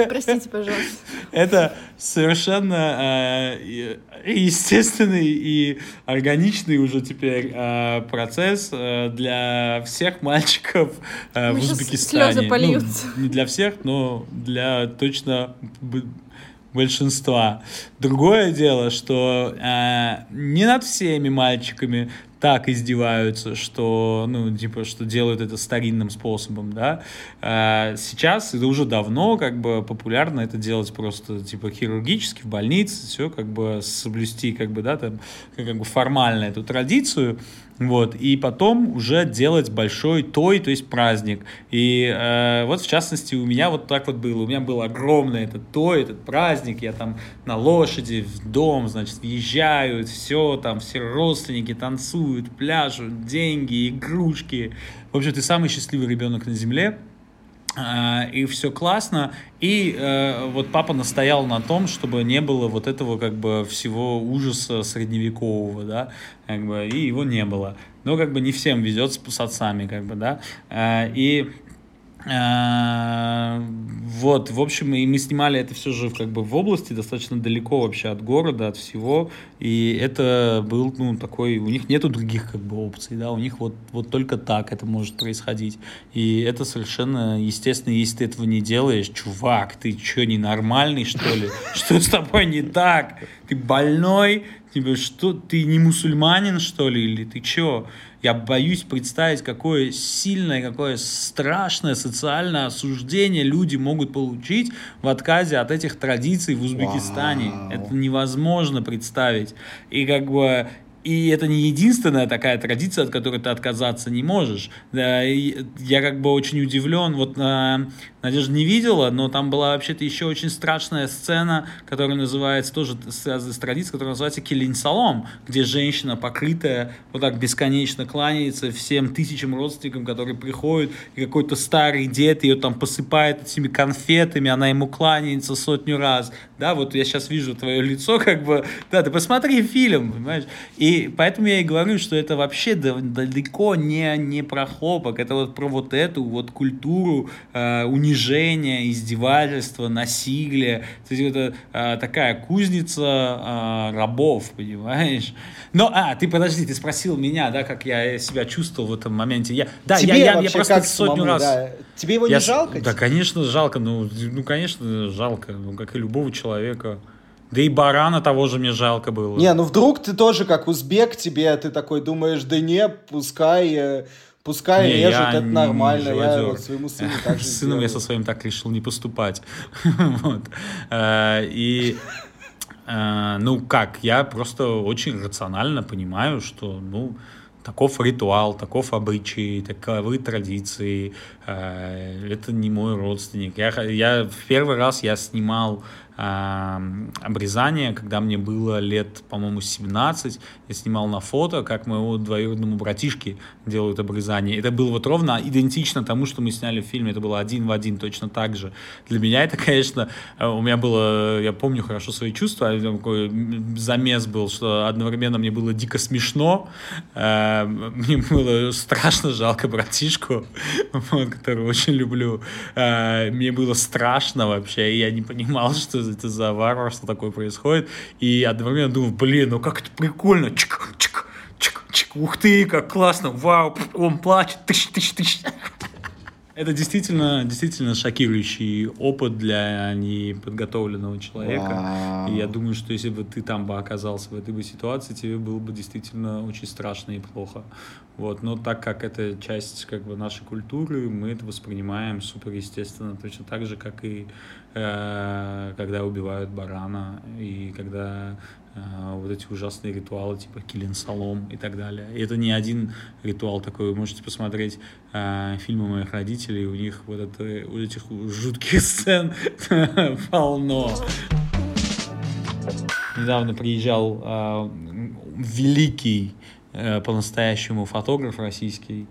Простите, пожалуйста. Это совершенно э, естественный и органичный уже теперь э, процесс э, для всех мальчиков э, в Узбекистане. Слезы польются. Ну, не для всех, но для точно большинства. Другое дело, что э, не над всеми мальчиками так издеваются, что, ну, типа, что делают это старинным способом, да. А сейчас, это уже давно, как бы, популярно это делать просто, типа, хирургически в больнице, все, как бы, соблюсти, как бы, да, там, как бы формально эту традицию, вот, и потом уже делать большой той, то есть праздник. И э, вот в частности у меня вот так вот было, у меня был огромный этот той, этот праздник, я там на лошади в дом, значит, въезжаю, все, там все родственники танцуют, пляжут, деньги, игрушки. В общем, ты самый счастливый ребенок на земле, и все классно. И э, вот папа настоял на том, чтобы не было вот этого как бы всего ужаса средневекового, да, как бы, и его не было. Но как бы не всем везет с, отцами, как бы, да. Э, и Э, вот, в общем, и мы снимали это все же как бы в области, достаточно далеко вообще от города, от всего, и это был, ну, такой, у них нету других как бы опций, да, у них вот, вот только так это может происходить, и это совершенно естественно, если ты этого не делаешь, чувак, ты что, ненормальный, что ли? *laughs* Что с тобой не так? Ты больной? Тебе что, ты не мусульманин, что ли, или ты чё? Я боюсь представить, какое сильное, какое страшное социальное осуждение люди могут получить в отказе от этих традиций в Узбекистане. Вау. Это невозможно представить. И как бы и это не единственная такая традиция, от которой ты отказаться не можешь. Я как бы очень удивлен. Вот на Надежда не видела, но там была вообще-то еще очень страшная сцена, которая называется, тоже связана с традицией, которая называется Келин Салом, где женщина, покрытая, вот так бесконечно кланяется всем тысячам родственникам, которые приходят, и какой-то старый дед ее там посыпает этими конфетами, она ему кланяется сотню раз. Да, вот я сейчас вижу твое лицо, как бы, да, ты посмотри фильм, понимаешь? И И поэтому я и говорю, что это вообще далеко не, не про хлопок, это вот про вот эту вот культуру э, унижения, издевательства, насилия. То есть это э, такая кузница э, рабов, понимаешь? Но, а, ты подожди, ты спросил меня, да, как я себя чувствовал в этом моменте. Я, да, Тебе я, я, я просто как сотню самому, раз... Да. Тебе его я, не жалко? Да, конечно, жалко. Ну, ну, конечно, жалко. Ну, как и любого человека. Да и барана того же мне жалко было. Не, ну вдруг ты тоже как узбек, тебе ты такой думаешь, да не, пускай, э, пускай Не, режут, я это не нормально. Я живодер. вот своему сыну так же С *laughs* сыном я со своим так решил не поступать. *laughs* Вот. Э, И э, ну как, я просто очень рационально понимаю, что ну таков ритуал, таков обычай, таковы традиции. Это не мой родственник. Я, я в первый раз я снимал обрезание, когда мне было лет, по-моему, 17. Я снимал на фото, как моему двоюродному братишке делают обрезание. Это было вот ровно идентично тому, что мы сняли в фильме. Это было один в один, точно так же. Для меня это, *laughs* конечно, э, у меня было, я помню хорошо свои чувства, такой замес был, что одновременно мне было дико смешно, э, мне было страшно жалко братишку, *laughs* которого очень люблю. Э, Мне было страшно вообще, и я не понимал, что это за варварство такое происходит. И одновременно думал, блин, ну как это прикольно, чик, чик, чик, чик, ух ты, как классно, вау, он плачет, тыщ, тыщ, тыщ. Это действительно, действительно шокирующий опыт для неподготовленного человека. Вау. И я думаю, что если бы ты там бы оказался в этой бы ситуации, тебе было бы действительно очень страшно и плохо. Вот. Но так как это часть как бы, нашей культуры, мы это воспринимаем супер естественно, точно так же, как и э, когда убивают барана, и когда вот эти ужасные ритуалы типа Килин Солом и так далее. И это не один ритуал такой. Вы можете посмотреть э, фильмы моих родителей, у них вот это, у этих жутких сцен *laughs* полно. Недавно приезжал э, великий э, по-настоящему фотограф российский,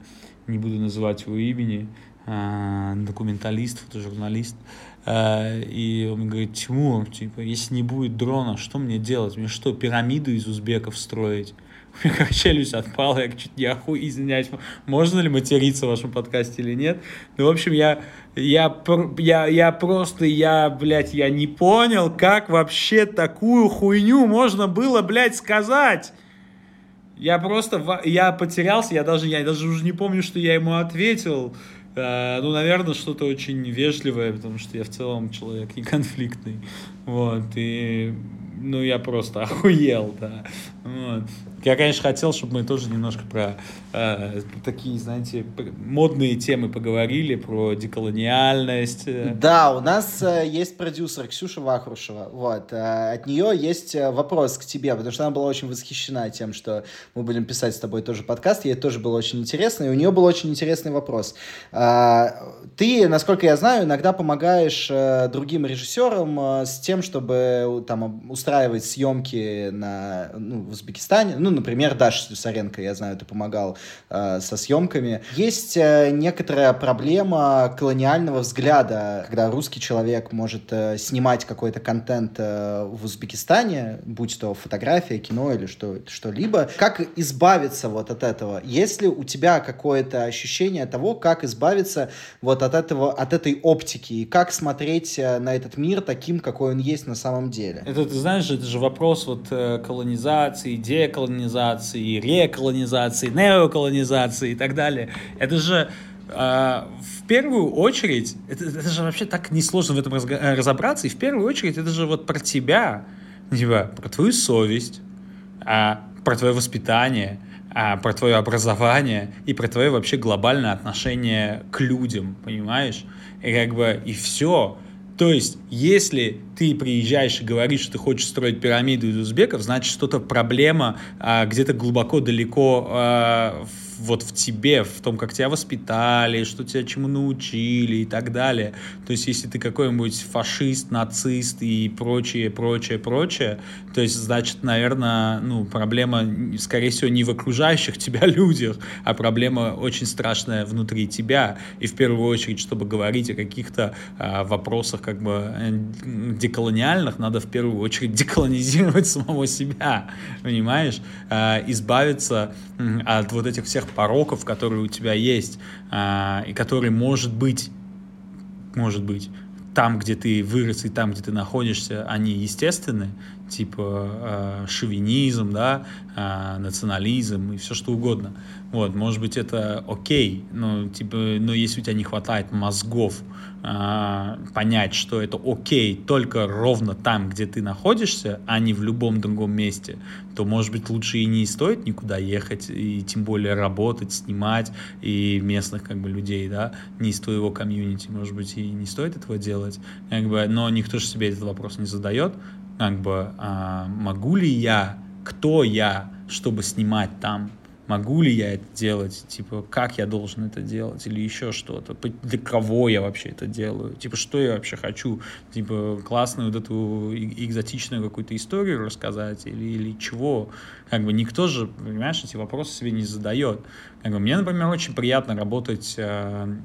не буду называть его имени, э, документалист, фотожурналист, э, и он говорит, Тимур, типа, если не будет дрона, что мне делать? Мне что, пирамиду из узбеков строить? *laughs* У меня как челюсть отпала, я чуть не оху... извиняюсь, можно ли материться в вашем подкасте или нет? Ну, в общем, я, я, я, я просто, я, блядь, я не понял, как вообще такую хуйню можно было, блядь, сказать. Я просто, я потерялся, я даже, я даже уже не помню, что я ему ответил. Э, ну, наверное, что-то очень вежливое, потому что я в целом человек не конфликтный. Вот, и, ну, я просто *laughs* охуел, да. Вот. Я, конечно, хотел, чтобы мы тоже немножко про э, такие, знаете, модные темы поговорили, про деколониальность. э. Да, у нас э, есть продюсер Ксюша Вахрушева. Вот. э, от нее есть э, вопрос к тебе, потому что она была очень восхищена тем, что мы будем писать с тобой тоже подкаст. Ей тоже было очень интересно, и у нее был очень интересный вопрос. А, Ты, насколько я знаю, иногда помогаешь э, другим режиссерам э, с тем, чтобы э, там устраивать съемки на, ну, в Узбекистане. Ну, например, Даша Слюсаренко, я знаю, ты помогал э, со съемками. Есть э, некоторая проблема колониального взгляда, когда русский человек может э, снимать какой-то контент э, в Узбекистане, будь то фотография, кино или что, что-либо. Как избавиться вот от этого? Есть ли у тебя какое-то ощущение того, как избавиться вот от этого, от этой оптики и как смотреть э, на этот мир таким, какой он есть на самом деле? Это, ты знаешь, это же вопрос вот э, колонизации, деколонизации, реколонизации, неоколонизации и так далее. Это же э, в первую очередь, это, это же вообще так несложно в этом э, разобраться, и в первую очередь это же вот про тебя, типа, про твою совесть, а, про твое воспитание, а, про твое образование и про твое вообще глобальное отношение к людям, понимаешь? И как бы, и все. То есть, если ты приезжаешь и говоришь, что ты хочешь строить пирамиду из узбеков, значит, что-то проблема а, где-то глубоко далеко а, в вот в тебе, в том, как тебя воспитали, что тебя чему научили и так далее. То есть, если ты какой-нибудь фашист, нацист и прочее, прочее, прочее, то есть, значит, наверное, ну, проблема, скорее всего, не в окружающих *laughs* тебя людях, а проблема очень страшная внутри тебя. И в первую очередь, чтобы говорить о каких-то а, вопросах как бы э, деколониальных, надо в первую очередь *laughs* деколонизировать самого себя, понимаешь? А, избавиться от вот этих всех пороков, которые у тебя есть, а, и которые, может быть, может быть, там, где ты вырос и там, где ты находишься, они естественны, типа э, шовинизм, да, э, национализм и все что угодно. Вот, может быть, это окей, но, типа, но если у тебя не хватает мозгов э, понять, что это окей только ровно там, где ты находишься, а не в любом другом месте, то, может быть, лучше и не стоит никуда ехать, и тем более работать, снимать, и местных, как бы, людей, да, не из твоего комьюнити, может быть, и не стоит этого делать, как бы, но никто же себе этот вопрос не задает, как бы, а, могу ли я, кто я, чтобы снимать там, могу ли я это делать, типа, как я должен это делать, или еще что-то, для кого я вообще это делаю, типа, что я вообще хочу, типа, классную вот эту экзотичную какую-то историю рассказать, или, или чего, как бы никто же, понимаешь, эти вопросы себе не задает. Как бы, мне, например, очень приятно работать э,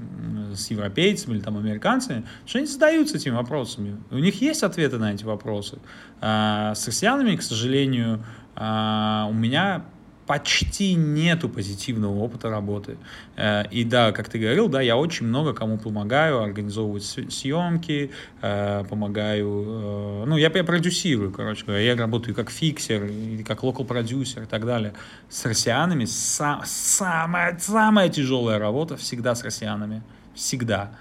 с европейцами или там американцами, что они задаются этими вопросами, у них есть ответы на эти вопросы. А с россиянами, к сожалению, а, у меня почти нету позитивного опыта работы. Э, и да, как ты говорил, да, я очень много кому помогаю организовывать съемки, э, помогаю, э, ну, я, я продюсирую, короче говоря, я работаю как фиксер, как локал продюсер и так далее. С россиянами сам, самая, самая тяжелая работа всегда с россиянами. Всегда.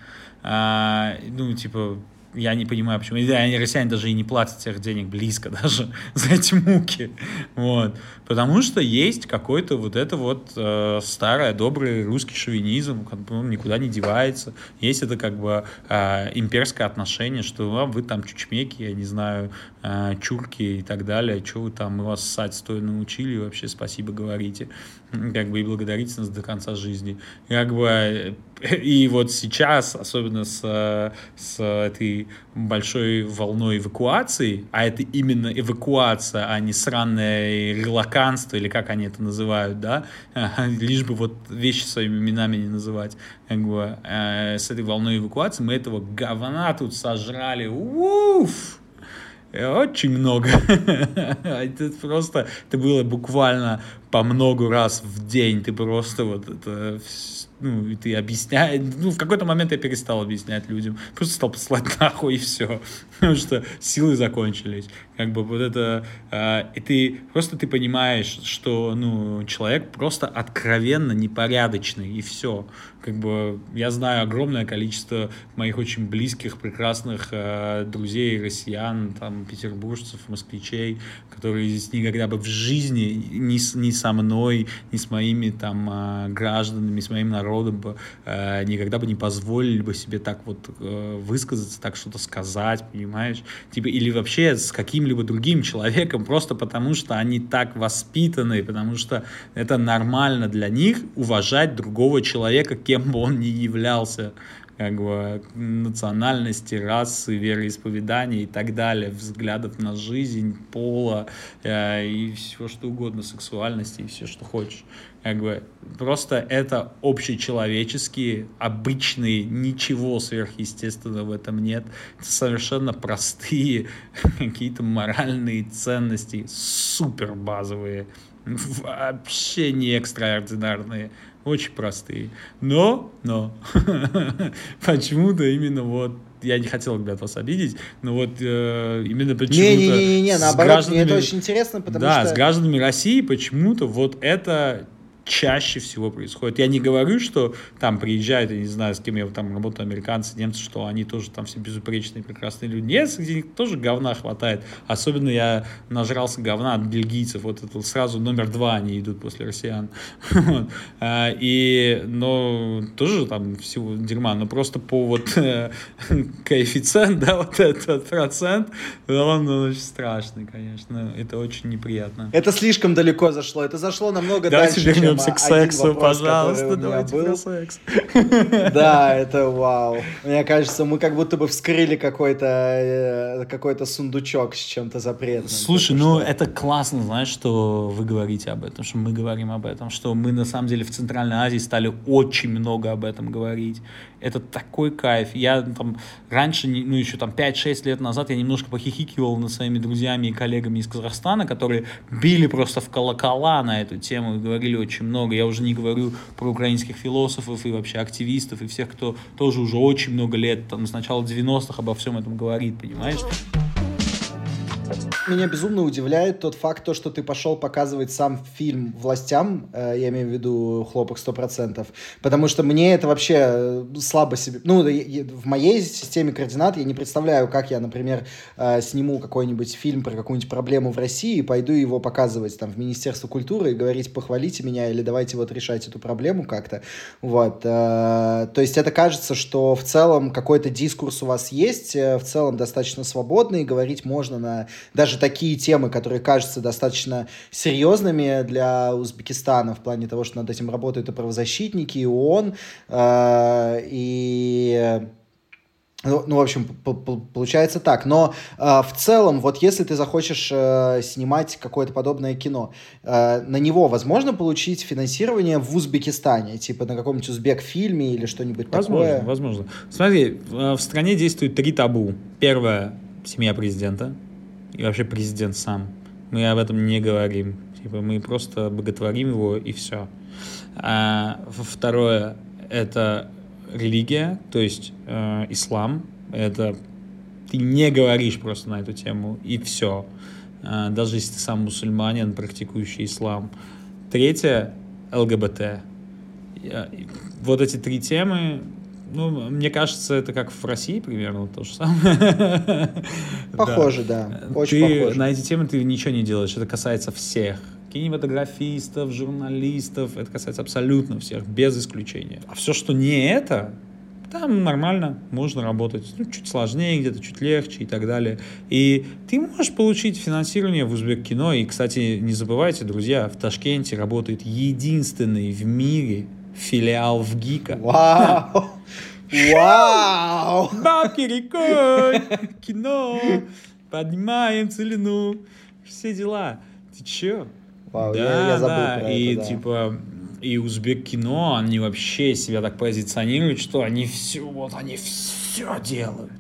Ну, типа, я не понимаю, почему. Да, они, россияне даже и не платят тех денег близко *laughs* даже за эти муки. Вот. Потому что есть какой-то вот это вот э, старый, добрый русский шовинизм, ну, никуда не девается. Есть это как бы э, имперское отношение, что а, вы там чучмеки, я не знаю, чурки и так далее, что вы там, мы вас ссать стоя научили, вообще спасибо говорите, как бы и благодарите нас до конца жизни. Как бы *laughs* и вот сейчас, особенно с, с этой большой волной эвакуации, а это именно эвакуация, а не сраное релаканство, или как они это называют, да, *laughs* лишь бы вот вещи своими именами не называть, как бы, э, с этой волной эвакуации мы этого говна тут сожрали, уф! Очень много. *laughs* это просто, это было буквально по много раз в день. Ты просто вот это ну, и ты объясняешь, ну, в какой-то момент я перестал объяснять людям, просто стал посылать *laughs* нахуй и все, потому что силы закончились, как бы вот это, э, и ты, просто ты понимаешь, что, ну, человек просто откровенно непорядочный, и все, как бы я знаю огромное количество моих очень близких, прекрасных э, друзей, россиян, там, петербуржцев, москвичей, которые здесь никогда бы в жизни ни, ни со мной, ни с моими там э, гражданами, с моим народом бы э, никогда бы не позволили бы себе так вот э, высказаться, так что-то сказать, понимаешь? Типа, или вообще с каким-либо другим человеком, просто потому что они так воспитаны, потому что это нормально для них уважать другого человека, кем бы он ни являлся, как бы национальности, расы, вероисповедания и так далее, взглядов на жизнь, пола э, и все что угодно, сексуальности и все что хочешь. Как бы просто это общечеловеческие, обычные, ничего сверхъестественного в этом нет. Это совершенно простые *laughs* какие-то моральные ценности, супер базовые, *laughs* вообще не экстраординарные очень простые. Но, но, *laughs* почему-то именно вот я не хотел, ребят, вас обидеть, но вот э, именно почему-то... Не-не-не, наоборот, мне это очень интересно, потому да, что... Да, с гражданами России почему-то вот это чаще всего происходит. Я не говорю, что там приезжают, я не знаю, с кем я там работаю, американцы, немцы, что они тоже там все безупречные, прекрасные люди. Нет, среди них тоже говна хватает. Особенно я нажрался говна от бельгийцев. Вот это сразу номер два они идут после россиян. *laughs* А, и, но тоже там всего дерьма. Но просто по вот э, *laughs* коэффициент, да, вот этот процент, он очень страшный, конечно. Это очень неприятно. Это слишком далеко зашло. Это зашло намного дальше, чем вернемся к сексу, вопрос, пожалуйста, давайте был. секс. Да, это вау. Мне кажется, мы как будто бы вскрыли какой-то э, какой-то сундучок с чем-то запретным. Слушай, ну что. это классно, знаешь, что вы говорите об этом, что мы говорим об этом, что мы на самом деле в Центральной Азии стали очень много об этом говорить. Это такой кайф. Я там раньше, ну еще там 5-6 лет назад, я немножко похихикивал над своими друзьями и коллегами из Казахстана, которые били просто в колокола на эту тему и говорили очень много. Я уже не говорю про украинских философов и вообще активистов и всех, кто тоже уже очень много лет, там, с начала 90-х обо всем этом говорит, понимаешь? Меня безумно удивляет тот факт, то, что ты пошел показывать сам фильм властям, э, я имею в виду «Хлопок 100%», потому что мне это вообще э, слабо себе... Ну, в моей системе координат я не представляю, как я, например, э, сниму какой-нибудь фильм про какую-нибудь проблему в России и пойду его показывать там в Министерство культуры и говорить «похвалите меня» или «давайте вот решать эту проблему как-то». Вот. То есть это кажется, что в целом какой-то дискурс у вас есть, в целом достаточно свободный, говорить можно на даже такие темы, которые кажутся достаточно серьезными для Узбекистана в плане того, что над этим работают и правозащитники, и ООН, э, и ну, ну, в общем, получается так. Но э, в целом, вот если ты захочешь э, снимать какое-то подобное кино, э, на него возможно получить финансирование в Узбекистане, типа на каком-нибудь узбек-фильме или что-нибудь возможно, такое? Возможно, Смотри, в стране действует три табу. Первое — семья президента и вообще президент сам. Мы об этом не говорим. Типа мы просто боготворим его и все. А второе это религия, то есть э, ислам. Это ты не говоришь просто на эту тему и все. Э, даже если ты сам мусульманин, практикующий ислам. Третье ЛГБТ. Вот эти три темы ну, мне кажется, это как в России примерно то же самое. *laughs* Похоже, да. Очень ты, похоже. На эти темы ты ничего не делаешь. Это касается всех. Кинематографистов, журналистов. Это касается абсолютно всех, без исключения. А все, что не это, там нормально, можно работать. Ну, чуть сложнее, где-то чуть легче и так далее. И ты можешь получить финансирование в Узбек-кино. И, кстати, не забывайте, друзья, в Ташкенте работает единственный в мире филиал в ГИКа. Вау! Вау! Бабки рекой, кино, поднимаем целину, все дела. Ты чё? Вау, да, я, я забыл да. про и это, да. типа и узбек кино, они вообще себя так позиционируют, что они все, вот они все делают.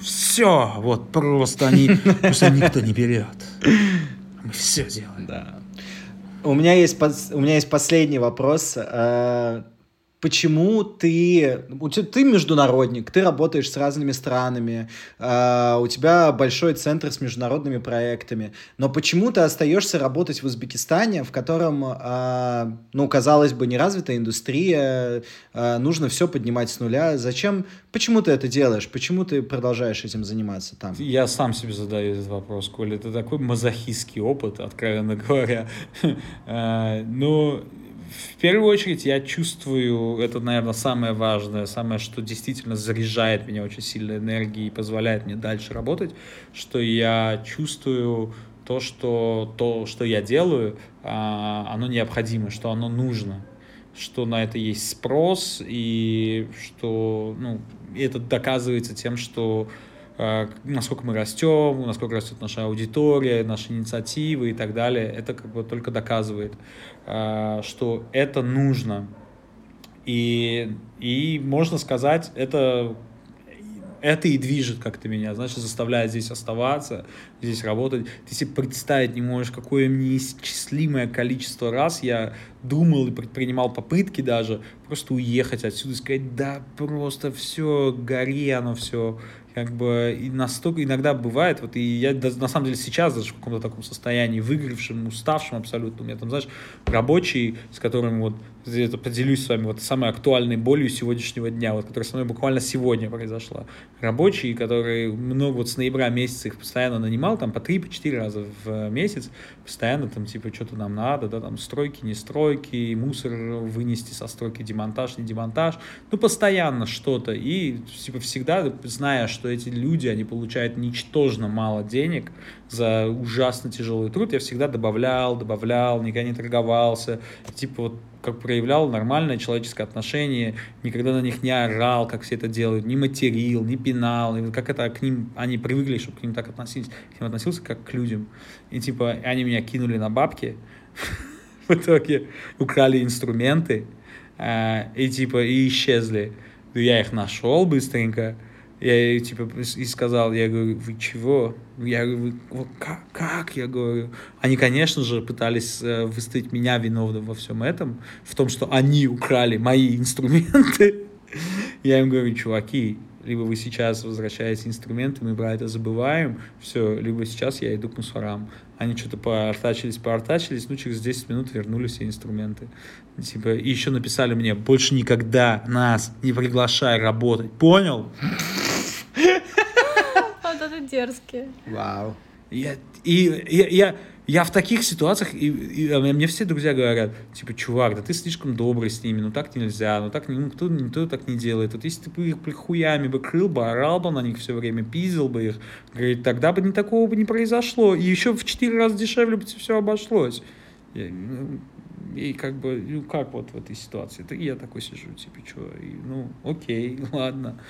Все, вот просто они, *laughs* просто никто не берет. Мы все делаем. Да. У меня есть, у меня есть последний вопрос. Почему ты... Ты международник, ты работаешь с разными странами, э, у тебя большой центр с международными проектами, но почему ты остаешься работать в Узбекистане, в котором, э, ну, казалось бы, неразвитая индустрия, э, нужно все поднимать с нуля. Зачем? Почему ты это делаешь? Почему ты продолжаешь этим заниматься там? Я сам себе задаю этот вопрос, Коля. Это такой мазохистский опыт, откровенно говоря. *laughs* Ну, в первую очередь я чувствую, это, наверное, самое важное, самое, что действительно заряжает меня очень сильно энергией и позволяет мне дальше работать, что я чувствую то, что, то, что я делаю, а, оно необходимо, что оно нужно, что на это есть спрос, и что ну, это доказывается тем, что насколько мы растем, насколько растет наша аудитория, наши инициативы и так далее, это как бы только доказывает, а, что это нужно. И, и можно сказать, это, это и движет как-то меня, значит, заставляет здесь оставаться, здесь работать. Ты себе представить не можешь, какое неисчислимое количество раз я думал и предпринимал попытки даже просто уехать отсюда и сказать, да, просто все, гори оно все, как бы и настолько иногда бывает, вот и я на самом деле сейчас даже в каком-то таком состоянии, выгоревшем, уставшем абсолютно, у меня там, знаешь, рабочий, с которым вот это поделюсь с вами вот самой актуальной болью сегодняшнего дня, вот, которая со мной буквально сегодня произошла. Рабочие, которые много вот с ноября месяца их постоянно нанимал, там по 3-4 раза в месяц, постоянно там типа что-то нам надо, да, там стройки, не стройки, мусор вынести со стройки, демонтаж, не демонтаж, ну постоянно что-то. И типа всегда, зная, что эти люди, они получают ничтожно мало денег за ужасно тяжелый труд, я всегда добавлял, добавлял, никогда не торговался, типа вот как проявлял нормальное человеческое отношение, никогда на них не орал, как все это делают, не материл, не пинал, и как это к ним, они привыкли, чтобы к ним так относились, к ним относился как к людям. И типа они меня кинули на бабки, *laughs* в итоге украли инструменты, э, и типа и исчезли. Я их нашел быстренько, я ей, типа, и сказал, я говорю, вы чего? Я говорю, как, как? Я говорю, они, конечно же, пытались э, выставить меня виновным во всем этом, в том, что они украли мои инструменты. Я им говорю, чуваки, либо вы сейчас возвращаете инструменты, мы про это забываем, все, либо сейчас я иду к мусорам. Они что-то поортачились, поортачились, ну, через 10 минут вернули все инструменты. Типа, и еще написали мне, больше никогда нас не приглашай работать, понял? Дерзкие. Вау. Я, и я, я, я в таких ситуациях, и, и, а мне все друзья говорят, типа, чувак, да ты слишком добрый с ними, ну так нельзя, ну так ну, никто, никто так не делает. Вот если ты бы их хуями бы крыл бы, орал бы на них все время, пиздил бы их, говорит, тогда бы ни такого бы не произошло, и еще в четыре раза дешевле бы все обошлось. Я, ну, и как бы, ну как вот в этой ситуации? Это я такой сижу, типа, что, ну, окей, *laughs* ладно,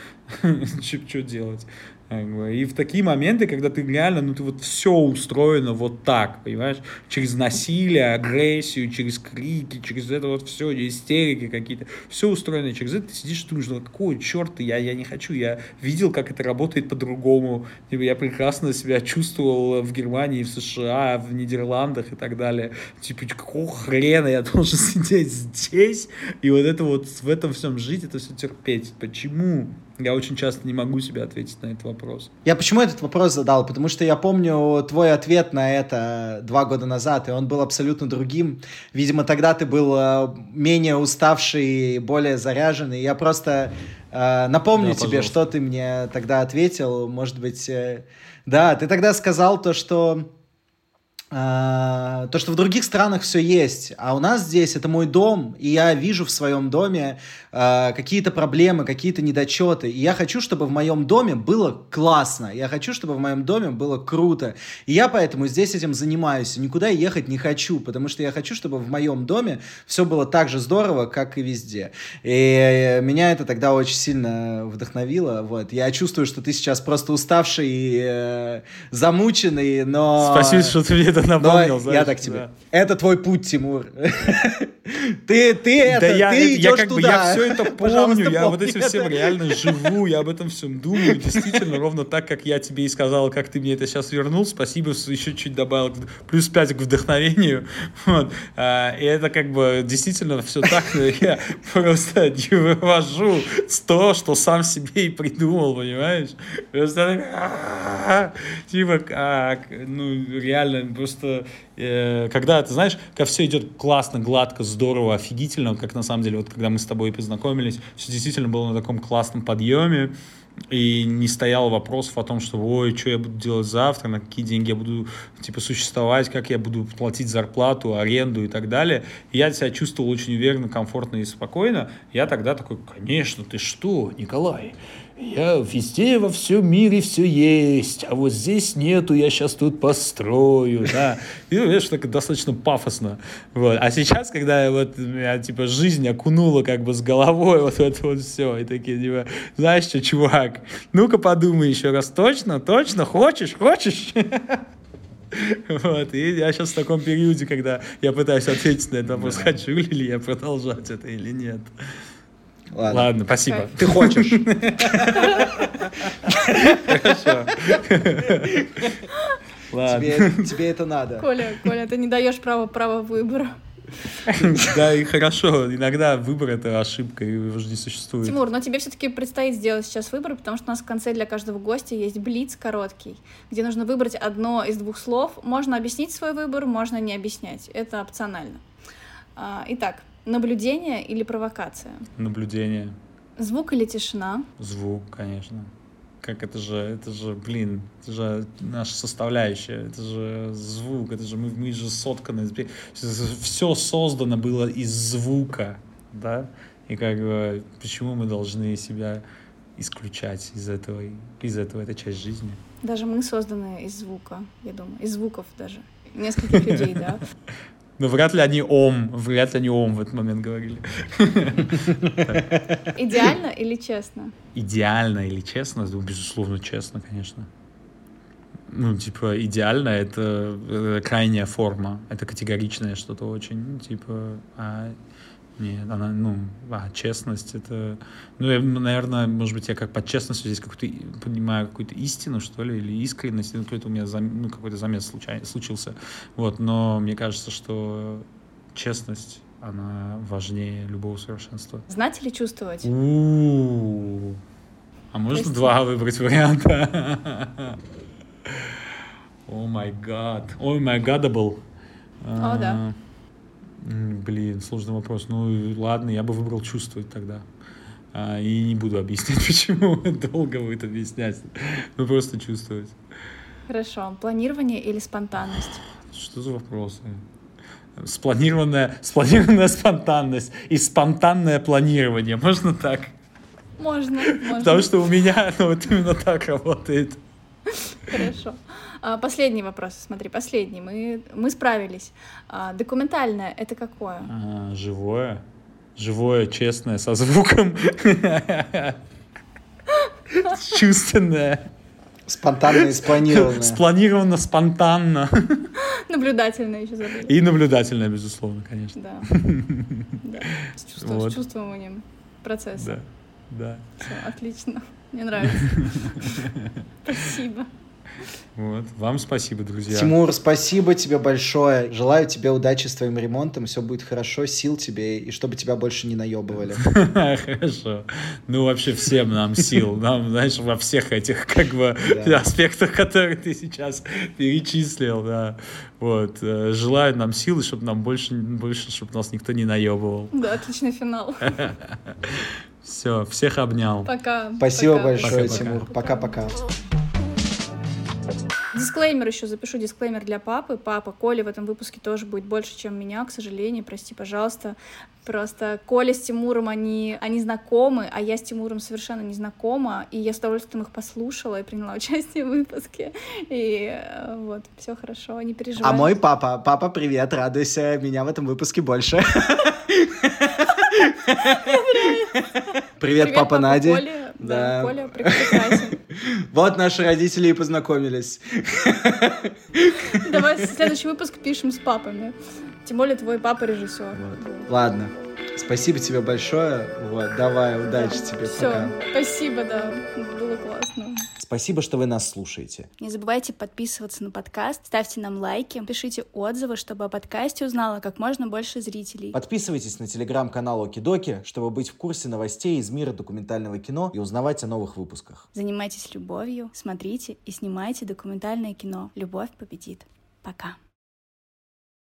*laughs* что делать? И в такие моменты, когда ты реально, ну ты вот все устроено вот так, понимаешь, через насилие, агрессию, через крики, через это вот все, истерики какие-то, все устроено через это, ты сидишь и думаешь, ну какой черт, я, я не хочу, я видел, как это работает по-другому, типа, я прекрасно себя чувствовал в Германии, в США, в Нидерландах и так далее, типа, какого хрена я *laughs* должен сидеть здесь и вот это вот в этом всем жить, это все терпеть, почему? Я очень часто не могу себе ответить на этот вопрос. Я почему этот вопрос задал? Потому что я помню твой ответ на это два года назад, и он был абсолютно другим. Видимо, тогда ты был э, менее уставший, более заряженный. Я просто э, напомню да, тебе, пожалуйста. что ты мне тогда ответил. Может быть, э, да, ты тогда сказал то, что то, что в других странах все есть, а у нас здесь это мой дом, и я вижу в своем доме uh, какие-то проблемы, какие-то недочеты, и я хочу, чтобы в моем доме было классно, я хочу, чтобы в моем доме было круто, и я поэтому здесь этим занимаюсь, никуда ехать не хочу, потому что я хочу, чтобы в моем доме все было так же здорово, как и везде, и меня это тогда очень сильно вдохновило, вот, я чувствую, что ты сейчас просто уставший, и, э, замученный, но... Спасибо, что ты мне это напомнил, знаешь, я так тебе. Да. Это твой путь, Тимур. *laughs* ты, ты это, да я, ты я, как туда. Бы, я все это *laughs* помню, я вот этим всем реально живу, я об этом всем думаю, действительно, ровно так, как я тебе и сказал, как ты мне это сейчас вернул, спасибо, еще чуть добавил, плюс 5 к вдохновению, *laughs* вот. А, и это как бы действительно все так, я просто не вывожу то, что сам себе и придумал, понимаешь? Просто типа, как, ну, реально, просто э, когда, ты знаешь, как все идет классно, гладко, здорово, офигительно, как на самом деле, вот когда мы с тобой познакомились, все действительно было на таком классном подъеме, и не стоял вопросов о том, что, ой, что я буду делать завтра, на какие деньги я буду, типа, существовать, как я буду платить зарплату, аренду и так далее. Я себя чувствовал очень уверенно, комфортно и спокойно. Я тогда такой, конечно, ты что, Николай, я везде во всем мире все есть, а вот здесь нету, я сейчас тут построю, да. *laughs* И, видишь, так достаточно пафосно. Вот. А сейчас, когда вот меня, типа, жизнь окунула как бы с головой *laughs* вот это вот все, и такие, типа, знаешь что, чувак, ну-ка подумай еще раз, точно, точно, хочешь, хочешь? *laughs* Вот, и я сейчас в таком периоде, когда я пытаюсь ответить на этот вопрос, хочу ли я продолжать это или нет. Ладно, Ладно спасибо. Ты хочешь. Хорошо. Ладно. Тебе, тебе это надо. Коля, Коля, ты не даешь право права выбора. Да, и хорошо. Иногда выбор — это ошибка, и его же не существует. Тимур, но тебе все-таки предстоит сделать сейчас выбор, потому что у нас в конце для каждого гостя есть блиц короткий, где нужно выбрать одно из двух слов. Можно объяснить свой выбор, можно не объяснять. Это опционально. А, итак, Наблюдение или провокация? Наблюдение. Звук или тишина? Звук, конечно. Как это же, это же, блин, это же наша составляющая, это же звук, это же мы, мы же сотканы, все создано было из звука, да, и как бы почему мы должны себя исключать из этого, из этого, это часть жизни. Даже мы созданы из звука, я думаю, из звуков даже, нескольких людей, да. *laughs* Но вряд ли они ом, вряд ли они ом в этот момент говорили. *laughs* Идеально или честно? Идеально или честно? Ну, безусловно, честно, конечно. Ну, типа, идеально — это э, крайняя форма. Это категоричное что-то очень, ну, типа, а нет, она, ну, а, честность это... Ну, я, наверное, может быть, я как под честностью здесь какую-то понимаю какую-то истину, что ли, или искренность, ну, какой-то у меня зам, ну, какой-то замес случай, случился. Вот, но мне кажется, что честность, она важнее любого совершенства. Знать или чувствовать? У-у-у. А можно два выбрать варианта? Oh my God. Oh my Godable. О, да. Блин, сложный вопрос. Ну, ладно, я бы выбрал чувствовать тогда. А, и не буду объяснять, *laughs* почему. Долго будет объяснять. Ну, просто чувствовать. Хорошо. Планирование или спонтанность? Что за вопросы? Спланированная, спланированная спонтанность и спонтанное планирование. Можно так? Можно, можно. Потому что у меня ну, вот именно так работает. Хорошо. А, последний вопрос, смотри, последний. Мы, мы справились. А, документальное — это какое? А, живое. Живое, честное, со звуком. Чувственное. Спонтанно и спланированное. Спланировано спонтанно. Наблюдательное еще забыли. И наблюдательное, безусловно, конечно. Да. да. С, вот. С чувствованием процесса. Да. Да. Все, отлично. Мне нравится. *laughs* Спасибо. Вот. Вам спасибо, друзья. Тимур, спасибо тебе большое. Желаю тебе удачи с твоим ремонтом. Все будет хорошо. Сил тебе, и чтобы тебя больше не наебывали. *laughs* Хорошо. Ну, вообще всем нам сил. Нам, знаешь, во всех этих как бы аспектах, которые ты сейчас перечислил, да. Вот. Э, желаю нам силы, чтобы нам больше, больше, чтобы нас никто не наебывал. Да, отличный финал. *laughs* Все, всех обнял. Пока. Спасибо пока. большое, пока, Тимур. Пока-пока. Дисклеймер еще запишу, дисклеймер для папы. Папа, Коля в этом выпуске тоже будет больше, чем меня, к сожалению, прости, пожалуйста. Просто Коля с Тимуром, они, они знакомы, а я с Тимуром совершенно не знакома, и я с удовольствием их послушала и приняла *laughs* участие в выпуске. И э, вот, все хорошо, не переживай. А мой папа, папа, привет, радуйся, меня в этом выпуске больше. *laughs* Привет, папа Надя. Да, Коля прекрасен. Вот наши родители и познакомились. Давай следующий выпуск пишем с папами. Тем более твой папа режиссер. Вот. Ладно. Спасибо тебе большое. Вот, давай, удачи да. тебе. Все, пока. спасибо, да. Было классно. Спасибо, что вы нас слушаете. Не забывайте подписываться на подкаст, ставьте нам лайки, пишите отзывы, чтобы о подкасте узнало как можно больше зрителей. Подписывайтесь на телеграм-канал Окидоки, чтобы быть в курсе новостей из мира документального кино и узнавать о новых выпусках. Занимайтесь любовью, смотрите и снимайте документальное кино. Любовь победит. Пока.